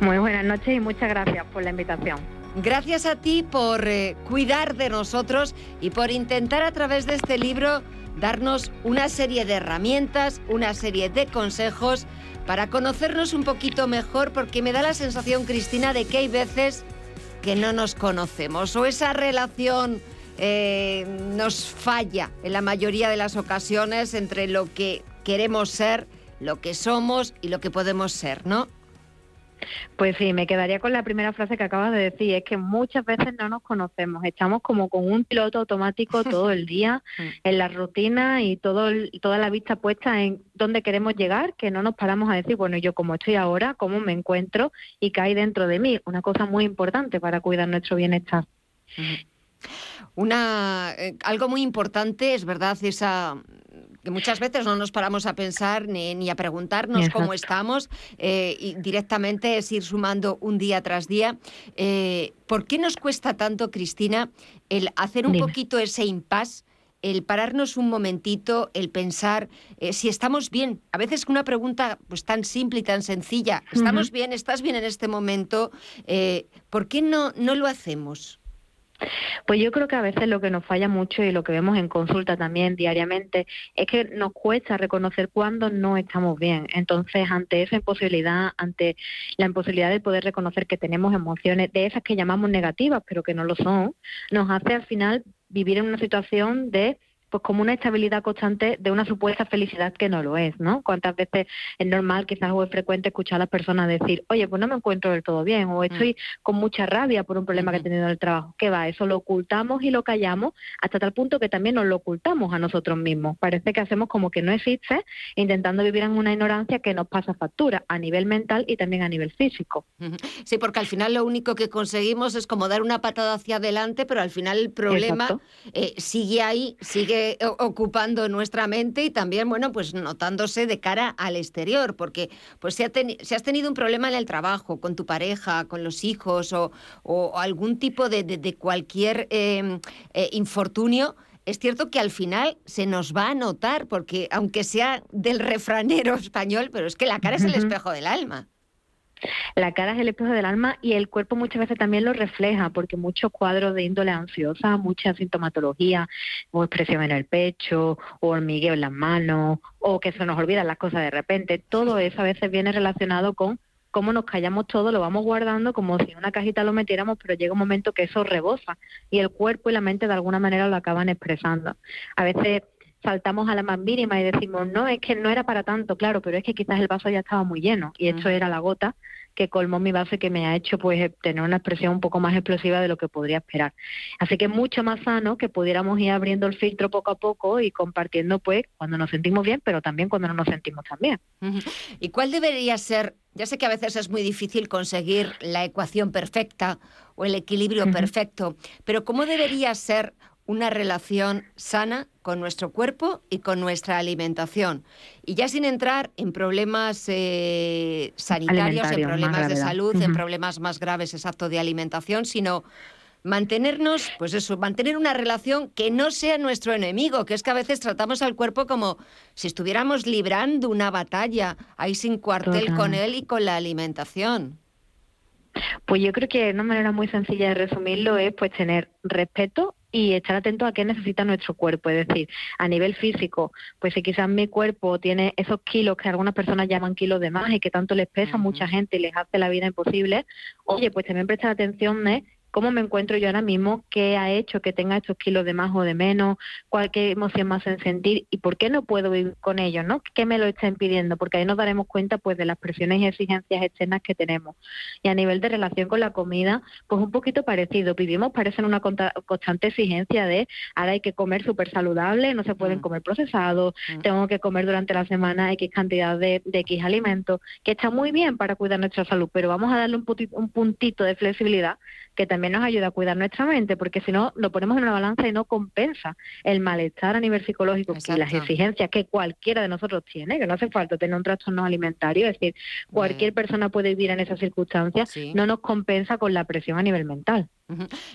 Muy buenas noches y muchas gracias por la invitación. Gracias a ti por eh, cuidar de nosotros y por intentar a través de este libro darnos una serie de herramientas, una serie de consejos para conocernos un poquito mejor, porque me da la sensación, Cristina, de que hay veces que no nos conocemos o esa relación eh, nos falla en la mayoría de las ocasiones entre lo que queremos ser, lo que somos y lo que podemos ser, ¿no? Pues sí, me quedaría con la primera frase que acabas de decir, es que muchas veces no nos conocemos, estamos como con un piloto automático todo el día mm. en la rutina y todo toda la vista puesta en dónde queremos llegar, que no nos paramos a decir, bueno, yo cómo estoy ahora, cómo me encuentro y qué hay dentro de mí, una cosa muy importante para cuidar nuestro bienestar. Una, eh, algo muy importante es verdad esa que muchas veces no nos paramos a pensar ni, a preguntarnos cómo estamos eh, y directamente es ir sumando un día tras día. Eh, ¿Por qué nos cuesta tanto, Cristina, el hacer un poquito ese impasse? el pararnos un momentito, el pensar eh, si estamos bien. A veces una pregunta pues tan simple y tan sencilla, ¿estamos bien? ¿Estás bien en este momento? ¿Por qué no, no lo hacemos? Pues yo creo que a veces lo que nos falla mucho y lo que vemos en consulta también diariamente es que nos cuesta reconocer cuándo no estamos bien. Entonces, ante esa imposibilidad, ante la imposibilidad de poder reconocer que tenemos emociones de esas que llamamos negativas, pero que no lo son, nos hace al final vivir en una situación de pues como una estabilidad constante de una supuesta felicidad que no lo es, ¿no? Cuántas veces es normal, quizás o es frecuente escuchar a las personas decir, oye, pues no me encuentro del todo bien, o mm. estoy con mucha rabia por un problema que he tenido en el trabajo. ¿Qué va? Eso lo ocultamos y lo callamos hasta tal punto que también nos lo ocultamos a nosotros mismos. Parece que hacemos como que no existe, intentando vivir en una ignorancia que nos pasa factura a nivel mental y también a nivel físico. Sí, porque al final lo único que conseguimos es como dar una patada hacia adelante, pero al final el problema eh, sigue ahí, sigue ocupando nuestra mente y también, bueno, pues notándose de cara al exterior, porque pues si, has tenido un problema en el trabajo, con tu pareja, con los hijos o, algún tipo de, cualquier em, eh, infortunio, es cierto que al final se nos va a notar, porque aunque sea del refranero español, pero es que la cara es el espejo del alma. La cara es el espejo del alma y el cuerpo muchas veces también lo refleja, porque muchos cuadros de índole ansiosa, mucha sintomatología, o expresión en el pecho, o hormigueo en las manos, o que se nos olvidan las cosas de repente, todo eso a veces viene relacionado con cómo nos callamos todo, lo vamos guardando como si en una cajita lo metiéramos, pero llega un momento que eso rebosa y el cuerpo y la mente de alguna manera lo acaban expresando. A veces saltamos a la más mínima y decimos, no, es que no era para tanto, claro, pero es que quizás el vaso ya estaba muy lleno y esto era la gota que colmó mi vaso y que me ha hecho pues tener una expresión un poco más explosiva de lo que podría esperar. Así que es mucho más sano que pudiéramos ir abriendo el filtro poco a poco y compartiendo pues cuando nos sentimos bien, pero también cuando no nos sentimos tan bien. ¿Y cuál debería ser? Ya sé que a veces es muy difícil conseguir la ecuación perfecta o el equilibrio perfecto, pero ¿cómo debería ser una relación sana con nuestro cuerpo y con nuestra alimentación. Y ya sin entrar en problemas eh, sanitarios, en problemas de salud, en problemas más graves, exacto, de alimentación, sino mantenernos, pues eso, mantener una relación que no sea nuestro enemigo, que es que a veces tratamos al cuerpo como si estuviéramos librando una batalla ahí sin cuartel con él y con la alimentación. Pues yo creo que una manera muy sencilla de resumirlo es pues tener respeto y estar atento a qué necesita nuestro cuerpo. Es decir, a nivel físico, pues si quizás mi cuerpo tiene esos kilos que algunas personas llaman kilos de más y que tanto les pesa a mucha gente y les hace la vida imposible, oye, pues también prestar atención de cómo me encuentro yo ahora mismo, qué ha hecho que tenga estos kilos de más o de menos, cuál qué emoción más en sentir y por qué no puedo vivir con ellos, ¿no? ¿Qué me lo está impidiendo? Porque ahí nos daremos cuenta pues de las presiones y exigencias externas que tenemos. Y a nivel de relación con la comida, pues un poquito parecido. Vivimos parece una constante exigencia de ahora hay que comer súper saludable, no se pueden mm. comer procesados, mm. tengo que comer durante la semana X cantidad de, de, X alimentos, que está muy bien para cuidar nuestra salud, pero vamos a darle un un puntito de flexibilidad que también nos ayuda a cuidar nuestra mente, porque si no, lo ponemos en una balanza y no compensa el malestar a nivel psicológico y las exigencias que cualquiera de nosotros tiene, que no hace falta tener un trastorno alimentario, es decir, cualquier persona puede vivir en esas circunstancias, no nos compensa con la presión a nivel mental.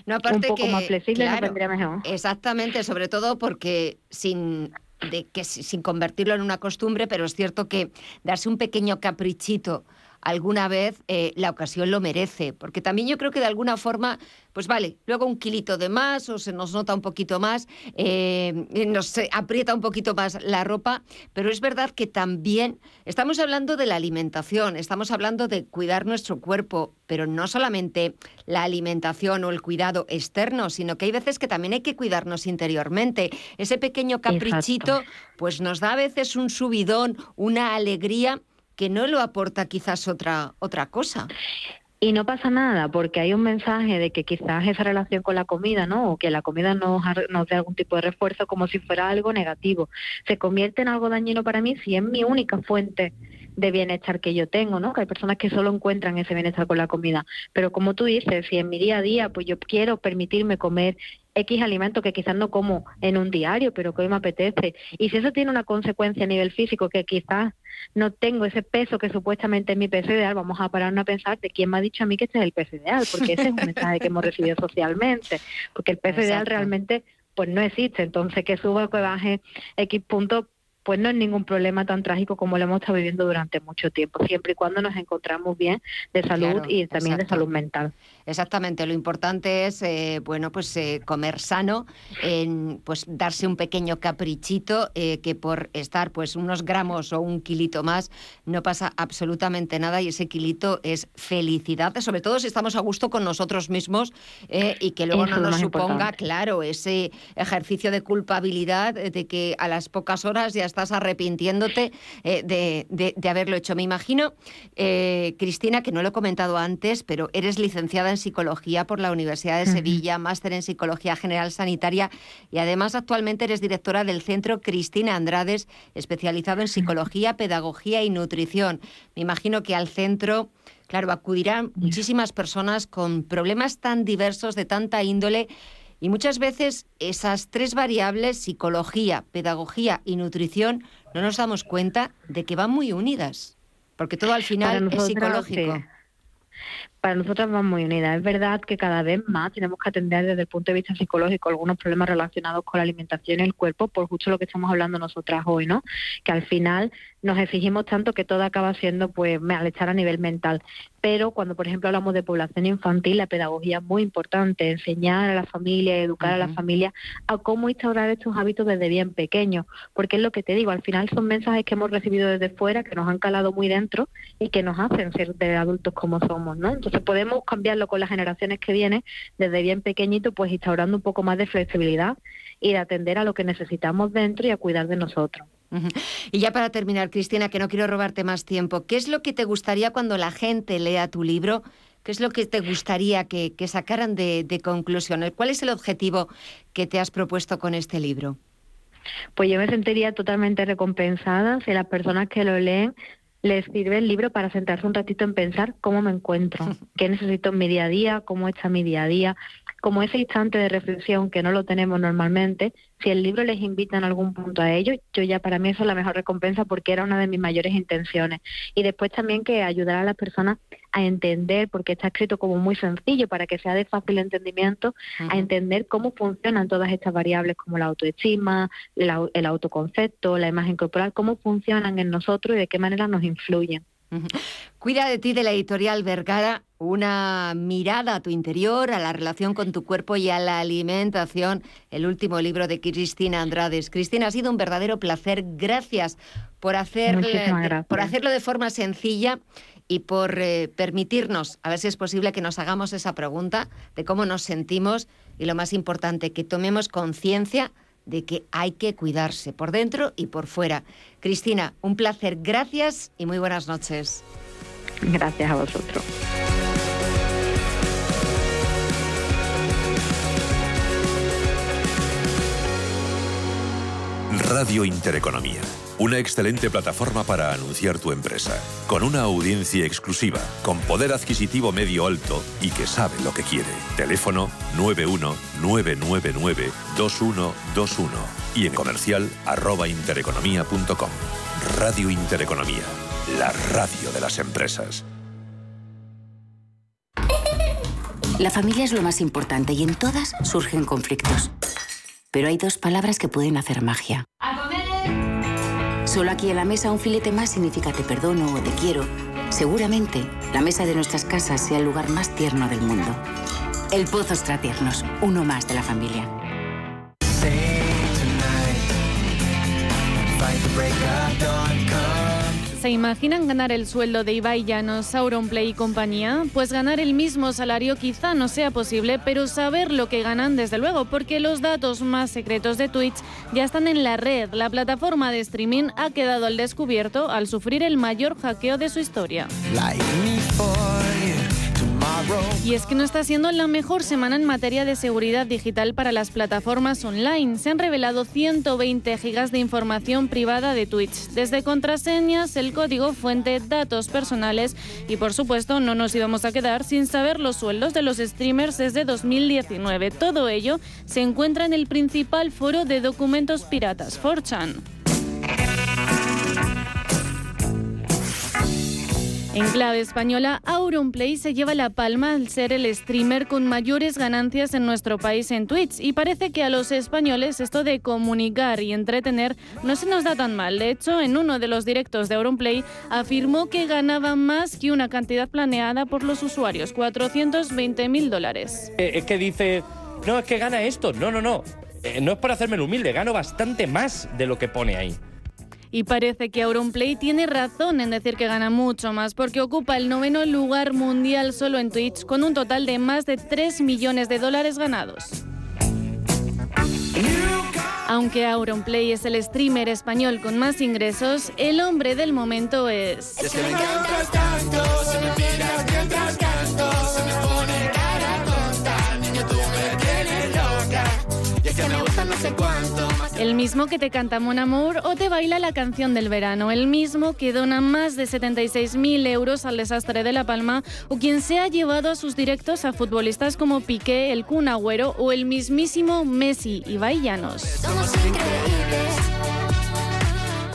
No, aparte un poco más flexible vendría mejor. Exactamente, sobre todo porque sin de que sin convertirlo en una costumbre, pero es cierto que darse un pequeño caprichito alguna vez eh, la ocasión lo merece, porque también yo creo que de alguna forma, pues vale, luego un kilito de más o se nos nota un poquito más, eh, nos aprieta un poquito más la ropa, pero es verdad que también estamos hablando de la alimentación, estamos hablando de cuidar nuestro cuerpo, pero no solamente la alimentación o el cuidado externo, sino que hay veces que también hay que cuidarnos interiormente. Ese pequeño caprichito, pues nos da a veces un subidón, una alegría que no lo aporta quizás otra, otra cosa. Y no pasa nada, porque hay un mensaje de que quizás esa relación con la comida, ¿no? O que la comida nos, nos dé algún tipo de refuerzo como si fuera algo negativo. Se convierte en algo dañino para mí si es mi única fuente de bienestar que yo tengo, ¿no? Que hay personas que solo encuentran ese bienestar con la comida. Pero como tú dices, si en mi día a día, pues yo quiero permitirme comer X alimento que quizás no como en un diario, pero que hoy me apetece. Y si eso tiene una consecuencia a nivel físico, que quizás no tengo ese peso que supuestamente es mi peso ideal, vamos a pararnos a pensar de quién me ha dicho a mí que este es el peso ideal, porque ese es un mensaje que hemos recibido socialmente, porque el peso ideal realmente pues no existe, entonces que suba o que baje X punto pues no es ningún problema tan trágico como lo hemos estado viviendo durante mucho tiempo, siempre y cuando nos encontramos bien de salud y también de salud mental. Exactamente, lo importante es eh, bueno pues eh, comer sano, en, pues darse un pequeño caprichito eh, que por estar pues unos gramos o un kilito más no pasa absolutamente nada y ese kilito es felicidad, sobre todo si estamos a gusto con nosotros mismos y que luego no nos suponga, claro, ese ejercicio de culpabilidad de que a las pocas horas ya estás arrepintiéndote eh, de, haberlo hecho. Me imagino, eh, Cristina, que no lo he comentado antes, pero eres licenciada en psicología por la Universidad de Sevilla, máster en psicología general sanitaria y además actualmente eres directora del Centro Cristina Andrades, especializado en psicología, pedagogía y nutrición. Me imagino que al centro... Claro, acudirán muchísimas personas con problemas tan diversos, de tanta índole, y muchas veces esas tres variables, psicología, pedagogía y nutrición, no nos damos cuenta de que van muy unidas, porque todo al final es psicológico para nosotras van muy unidas. Es verdad que cada vez más tenemos que atender desde el punto de vista psicológico algunos problemas relacionados con la alimentación y el cuerpo, por justo lo que estamos hablando nosotras hoy, ¿no? Que al final nos exigimos tanto que todo acaba siendo pues malestar a nivel mental. Pero cuando, por ejemplo, hablamos de población infantil, la pedagogía es muy importante, enseñar a la familia, educar a la familia a cómo instaurar estos hábitos desde bien pequeños, porque es lo que te digo, al final son mensajes que hemos recibido desde fuera, que nos han calado muy dentro y que nos hacen ser de adultos como somos, ¿no? Entonces podemos cambiarlo con las generaciones que vienen, desde bien pequeñito, pues instaurando un poco más de flexibilidad y de atender a lo que necesitamos dentro y a cuidar de nosotros. Y ya para terminar, Cristina, que no quiero robarte más tiempo, ¿qué es lo que te gustaría cuando la gente lea tu libro? ¿Qué es lo que te gustaría que, sacaran de, de conclusión? ¿Cuál es el objetivo que te has propuesto con este libro? Pues yo me sentiría totalmente recompensada si las personas que lo leen les sirve el libro para sentarse un ratito en pensar cómo me encuentro, qué necesito en mi día a día, cómo está mi día a día, como ese instante de reflexión que no lo tenemos normalmente, si el libro les invita en algún punto a ello, yo ya para mí eso es la mejor recompensa porque era una de mis mayores intenciones. Y después también que ayudar a las personas a entender, porque está escrito como muy sencillo para que sea de fácil entendimiento, a entender cómo funcionan todas estas variables como la autoestima, el autoconcepto, la imagen corporal, cómo funcionan en nosotros y de qué manera nos influyen. Cuida de ti de la editorial Vergara, una mirada a tu interior, a la relación con tu cuerpo y a la alimentación, el último libro de Cristina Andrades. Cristina, ha sido un verdadero placer. Gracias por, hacer, por hacerlo de forma sencilla y por eh, permitirnos, a ver si es posible que nos hagamos esa pregunta de cómo nos sentimos y lo más importante, que tomemos conciencia de que hay que cuidarse por dentro y por fuera. Cristina, un placer, gracias y muy buenas noches. Gracias a vosotros. Radio Intereconomía. Una excelente plataforma para anunciar tu empresa, con una audiencia exclusiva, con poder adquisitivo medio alto y que sabe lo que quiere. Teléfono 919992121 y en comercial intereconomía.com. Radio Intereconomía, la radio de las empresas. La familia es lo más importante y en todas surgen conflictos. Pero hay dos palabras que pueden hacer magia. Solo aquí en la mesa un filete más significa te perdono o te quiero. Seguramente la mesa de nuestras casas sea el lugar más tierno del mundo. El Pozo Tiernos, uno más de la familia. ¿Se imaginan ganar el sueldo de Ibai Llanos, Auronplay y compañía? Pues ganar el mismo salario quizá no sea posible, pero saber lo que ganan desde luego, porque los datos más secretos de Twitch ya están en la red. La plataforma de streaming ha quedado al descubierto al sufrir el mayor hackeo de su historia. Y es que no está siendo la mejor semana en materia de seguridad digital para las plataformas online. Se han revelado 120 gigas de información privada de Twitch, desde contraseñas, el código fuente, datos personales y por supuesto no nos íbamos a quedar sin saber los sueldos de los streamers desde 2019. Todo ello se encuentra en el principal foro de documentos piratas, 4chan. En clave española, Auronplay se lleva la palma al ser el streamer con mayores ganancias en nuestro país en Twitch y parece que a los españoles esto de comunicar y entretener no se nos da tan mal. De hecho, en uno de los directos de Auronplay afirmó que ganaba más que una cantidad planeada por los usuarios, 420 mil dólares. Eh, es que dice, no, es que gana esto. No, no, no. Eh, no es por hacerme el humilde, gano bastante más de lo que pone ahí. Y parece que Auronplay tiene razón en decir que gana mucho más, porque ocupa el noveno lugar mundial solo en Twitch, con un total de más de 3 millones de dólares ganados. Aunque Auronplay es el streamer español con más ingresos, el hombre del momento es... El mismo que te canta Mon Amour o te baila la canción del verano. El mismo que dona más de 76.000 euros al desastre de La Palma o quien se ha llevado a sus directos a futbolistas como Piqué, el Kun Agüero o el mismísimo Messi y Llanos. Somos increíbles.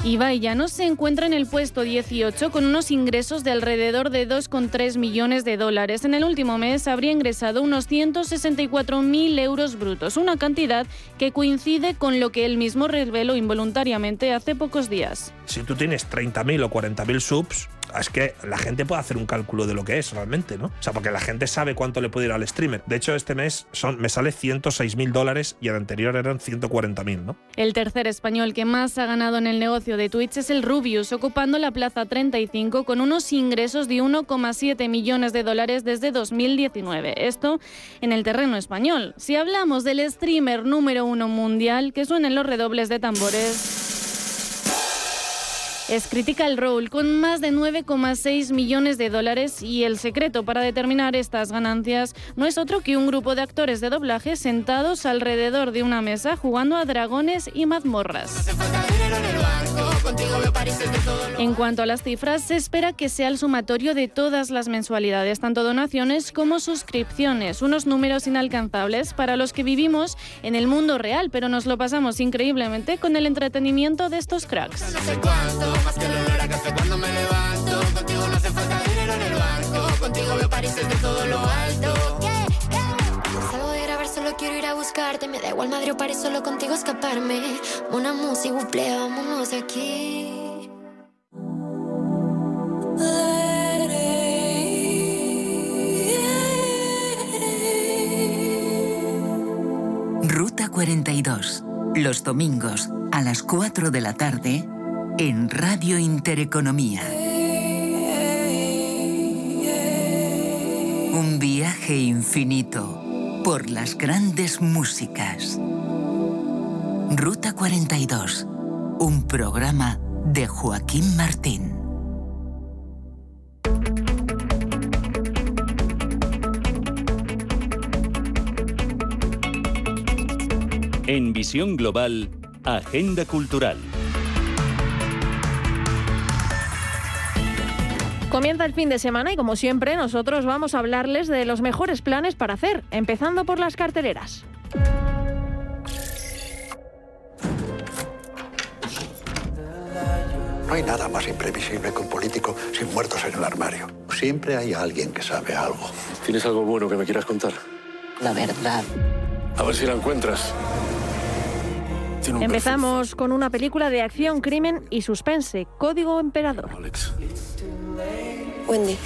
Ibai no se encuentra en el puesto 18 con unos ingresos de alrededor de 2,3 millones de dólares. En el último mes habría ingresado unos 164.000 euros brutos, una cantidad que coincide con lo que él mismo reveló involuntariamente hace pocos días. Si tú tienes 30.000 o 40.000 subs, es que la gente puede hacer un cálculo de lo que es realmente, ¿no? O sea, porque la gente sabe cuánto le puede ir al streamer. De hecho, este mes son, me sale 106 mil dólares y el anterior eran 140 mil, ¿no? El tercer español que más ha ganado en el negocio de Twitch es el Rubius, ocupando la plaza 35 con unos ingresos de 1,7 millones de dólares desde 2019. Esto en el terreno español. Si hablamos del streamer número uno mundial, que suenen los redobles de tambores es Critical Role con más de 9,6 millones de dólares y el secreto para determinar estas ganancias no es otro que un grupo de actores de doblaje sentados alrededor de una mesa jugando a dragones y mazmorras. En cuanto a las cifras, se espera que sea el sumatorio de todas las mensualidades, tanto donaciones como suscripciones, unos números inalcanzables para los que vivimos en el mundo real, pero nos lo pasamos increíblemente con el entretenimiento de estos cracks más que el olor a café cuando me levanto. Contigo no hace falta dinero en el banco. Contigo veo París desde todo lo alto. De grabar, solo quiero ir a buscarte. Me da igual Madrid o París, solo contigo escaparme. Una música, buple, vámonos de aquí. Ruta 42. Los domingos a las 4 de la tarde en Radio Intereconomía. Un viaje infinito por las grandes músicas. Ruta 42. Un programa de Joaquín Martín. En Visión Global, Agenda Cultural. Comienza el fin de semana y como siempre nosotros vamos a hablarles de los mejores planes para hacer, empezando por las carteleras. No hay nada más imprevisible que un político sin muertos en el armario. Siempre hay alguien que sabe algo. ¿Tienes algo bueno que me quieras contar? La verdad. A ver si la encuentras. Un Empezamos con una película de acción, crimen y suspense, Código Emperador. Alex. Wendy.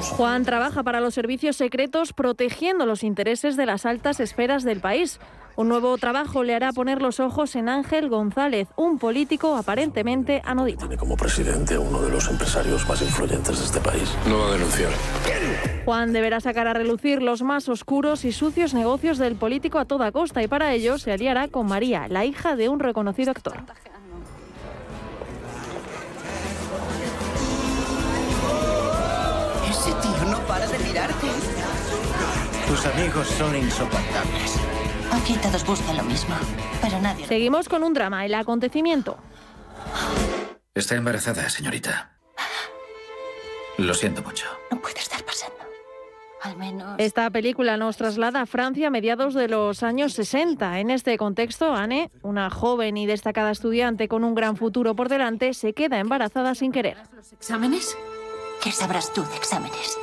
¿Cómo vamos? Juan trabaja para los servicios secretos protegiendo los intereses de las altas esferas del país. Un nuevo trabajo le hará poner los ojos en Ángel González, un político aparentemente anodino. Tiene como presidente a uno de los empresarios más influyentes de este país. No va a denunciar. Juan deberá sacar a relucir los más oscuros y sucios negocios del político a toda costa y para ello se aliará con María, la hija de un reconocido actor. Tus amigos son insoportables. Aquí todos buscan lo mismo, pero nadie... Seguimos con un drama, el acontecimiento. Está embarazada, señorita. Lo siento mucho. No puede estar pasando. Al menos... Esta película nos traslada a Francia a mediados de los años 60. En este contexto, Anne, una joven y destacada estudiante con un gran futuro por delante, se queda embarazada sin querer. ¿Los exámenes? ¿Qué sabrás tú de exámenes?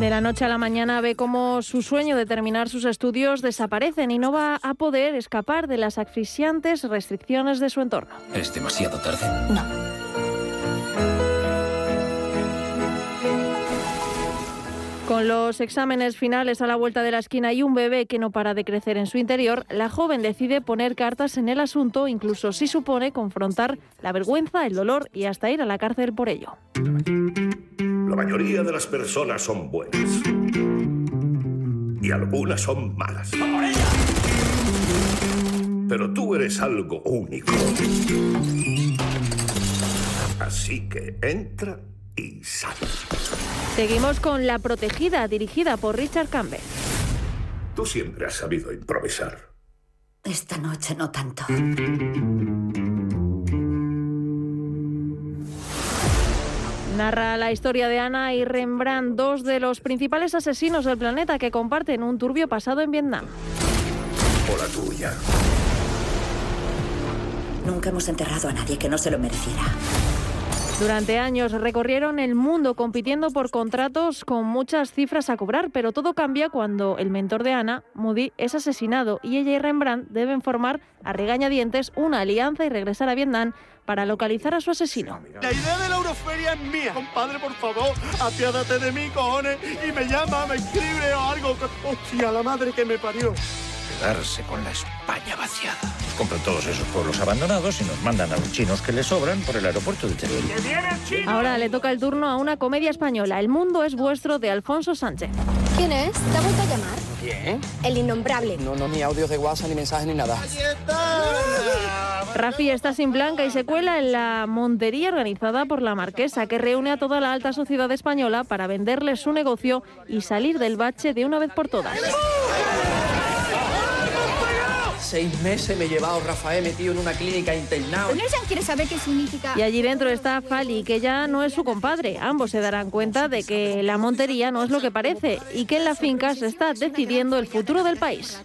De la noche a la mañana ve cómo su sueño de terminar sus estudios desaparecen y no va a poder escapar de las asfixiantes restricciones de su entorno. ¿Es demasiado tarde? No. Con los exámenes finales a la vuelta de la esquina y un bebé que no para de crecer en su interior, la joven decide poner cartas en el asunto, incluso si supone confrontar la vergüenza, el dolor y hasta ir a la cárcel por ello. La mayoría de las personas son buenas. Y algunas son malas. Pero tú eres algo único. Así que entra Seguimos con La Protegida, dirigida por Richard Campbell. Tú siempre has sabido improvisar. Esta noche no tanto. Narra la historia de Ana y Rembrandt, dos de los principales asesinos del planeta que comparten un turbio pasado en Vietnam. O la tuya. Nunca hemos enterrado a nadie que no se lo mereciera. Durante años recorrieron el mundo compitiendo por contratos con muchas cifras a cobrar, pero todo cambia cuando el mentor de Ana, Moody, es asesinado y ella y Rembrandt deben formar a regañadientes una alianza y regresar a Vietnam para localizar a su asesino. La idea de la Euroferia es mía. Compadre, por favor, apiádate de mí, cojones, y me llama, me escribe o algo. Hostia, la madre que me parió. Quedarse con la España vaciada. Compran todos esos pueblos abandonados y nos mandan a los chinos que les sobran por el aeropuerto de Teruel. Ahora le toca el turno a una comedia española, El mundo es vuestro, de Alfonso Sánchez. ¿Quién es? ¿Te ha vuelto a llamar? ¿Quién? El innombrable. No, no, ni audios de WhatsApp, ni mensajes, ni nada. Rafi está sin blanca y se cuela en la montería organizada por la Marquesa, que reúne a toda la alta sociedad española para venderles su negocio y salir del bache de una vez por todas. Seis meses me he llevado Rafael metido en una clínica internado. Nelson quiere saber qué significa. Y allí dentro está Fali, que ya no es su compadre. Ambos se darán cuenta de que la montería no es lo que parece y que en la finca se está decidiendo el futuro del país.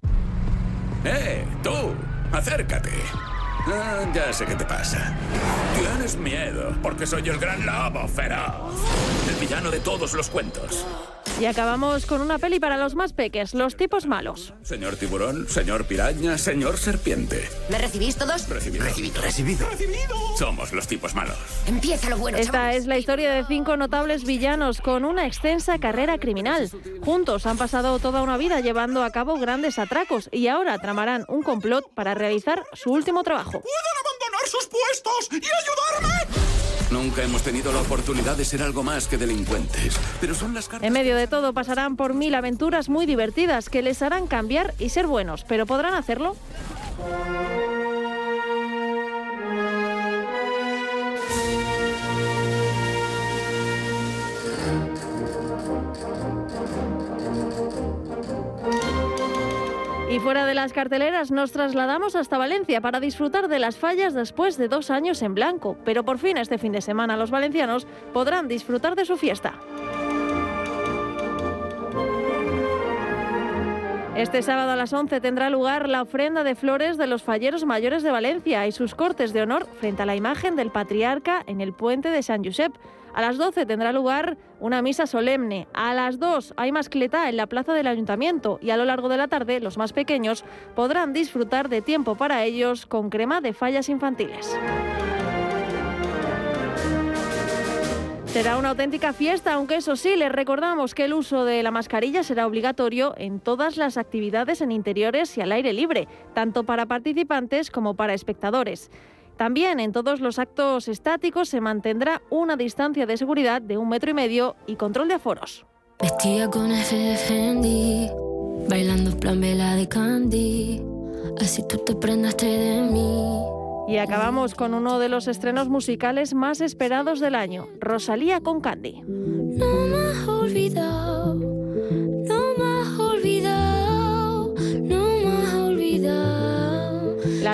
¡Eh, tú! ¡Acércate! Ah, ya sé qué te pasa. Tienes miedo, porque soy el gran lobo feroz. El villano de todos los cuentos. Y acabamos con una peli para los más peques, Los tipos malos. Señor tiburón, señor piraña, señor serpiente. ¿Me recibís todos? Recibido. Recibido. Recibido. Somos los tipos malos. Empieza lo bueno. Esta es la historia de cinco notables villanos con una extensa carrera criminal. Juntos han pasado toda una vida llevando a cabo grandes atracos y ahora tramarán un complot para realizar su último trabajo. ¿Pueden abandonar sus puestos y ayudarme? Nunca hemos tenido la oportunidad de ser algo más que delincuentes, pero son las cartas... En medio de todo pasarán por mil aventuras muy divertidas que les harán cambiar y ser buenos, pero ¿podrán hacerlo? Fuera de las carteleras nos trasladamos hasta Valencia para disfrutar de las fallas después de dos años en blanco. Pero por fin este fin de semana los valencianos podrán disfrutar de su fiesta. Este sábado a las 11 tendrá lugar la ofrenda de flores de los falleros mayores de Valencia y sus cortes de honor frente a la imagen del patriarca en el puente de San Josep. A las 12 tendrá lugar una misa solemne. A las 2 hay mascleta en la plaza del ayuntamiento y a lo largo de la tarde los más pequeños podrán disfrutar de tiempo para ellos con crema de fallas infantiles. Será una auténtica fiesta, aunque eso sí, les recordamos que el uso de la mascarilla será obligatorio en todas las actividades en interiores y al aire libre, tanto para participantes como para espectadores. También en todos los actos estáticos se mantendrá una distancia de seguridad de un metro y medio y control de aforos. Vestía con Fendi, bailando plan vela de Candy, así tú te prendaste de mí. Y acabamos con uno de los estrenos musicales más esperados del año, Rosalía con Candy. No me has olvidado,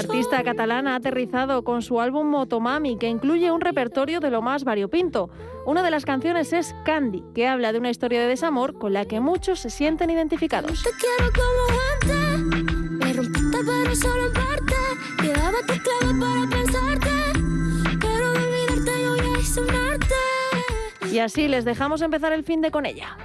artista catalana ha aterrizado con su álbum Motomami, que incluye un repertorio de lo más variopinto. Una de las canciones es Candy, que habla de una historia de desamor con la que muchos se sienten identificados. Y así les dejamos empezar el fin de con ella.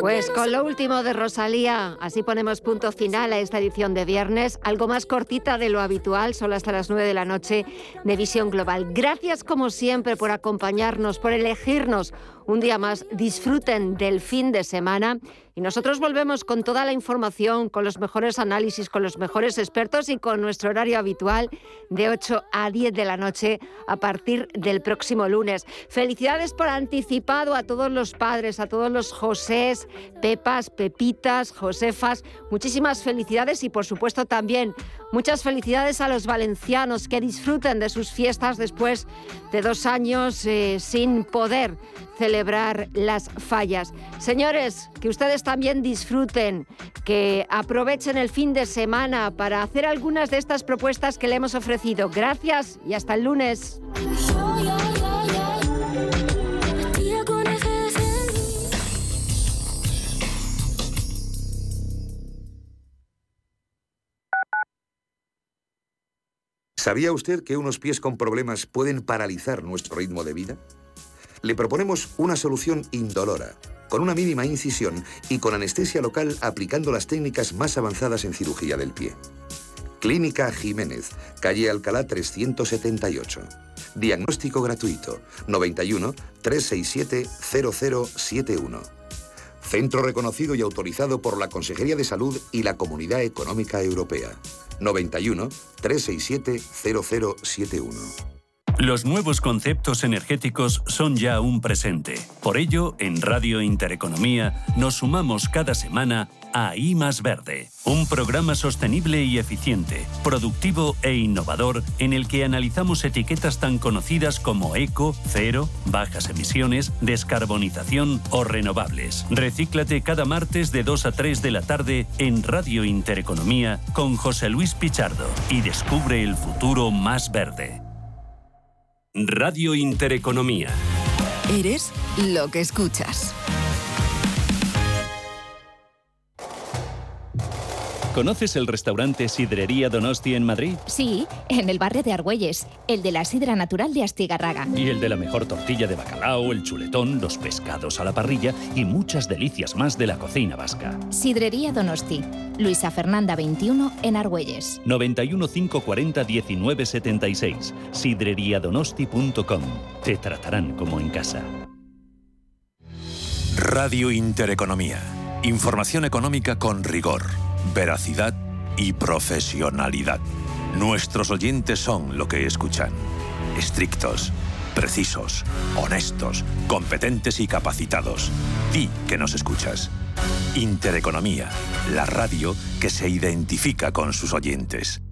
Pues con lo último de Rosalía, así ponemos punto final a esta edición de viernes, algo más cortita de lo habitual, solo hasta las 9 de la noche de Visión Global. Gracias como siempre por acompañarnos, por elegirnos un día más. Disfruten del fin de semana y nosotros volvemos con toda la información, con los mejores análisis, con los mejores expertos y con nuestro horario habitual de 8 a 10 de la noche a partir del próximo lunes. Felicidades por anticipado a todos los padres, a todos los Josés, Pepas, Pepitas, Josefas. Muchísimas felicidades y por supuesto también muchas felicidades a los valencianos que disfruten de sus fiestas después de dos años eh, sin poder celebrar las fallas. Señores, que ustedes también disfruten, que aprovechen el fin de semana para hacer algunas de estas propuestas que le hemos ofrecido. Gracias y hasta el lunes. ¿Sabía usted que unos pies con problemas pueden paralizar nuestro ritmo de vida? Le proponemos una solución indolora, con una mínima incisión y con anestesia local aplicando las técnicas más avanzadas en cirugía del pie. Clínica Jiménez, calle Alcalá 378. Diagnóstico gratuito 91 367 0071. Centro reconocido y autorizado por la Consejería de Salud y la Comunidad Económica Europea. 91 367 0071. Los nuevos conceptos energéticos son ya un presente. Por ello, en Radio Intereconomía nos sumamos cada semana a I Más Verde, un programa sostenible y eficiente, productivo e innovador en el que analizamos etiquetas tan conocidas como eco, cero, bajas emisiones, descarbonización o renovables. Recíclate cada martes de 2 a 3 de la tarde en Radio Intereconomía con José Luis Pichardo y descubre el futuro más verde. Radio Intereconomía. Eres lo que escuchas. ¿Conoces el restaurante Sidrería Donosti en Madrid? Sí, en el barrio de Argüelles, el de la sidra natural de Astigarraga. Y el de la mejor tortilla de bacalao, el chuletón, los pescados a la parrilla y muchas delicias más de la cocina vasca. Sidrería Donosti, Luisa Fernanda 21 en Argüelles. 91 540 1976. Sidreriadonosti.com. Te tratarán como en casa. Radio Intereconomía. Información económica con rigor, veracidad y profesionalidad. Nuestros oyentes son lo que escuchan. Estrictos, precisos, honestos, competentes y capacitados. Di que nos escuchas. Intereconomía, la radio que se identifica con sus oyentes.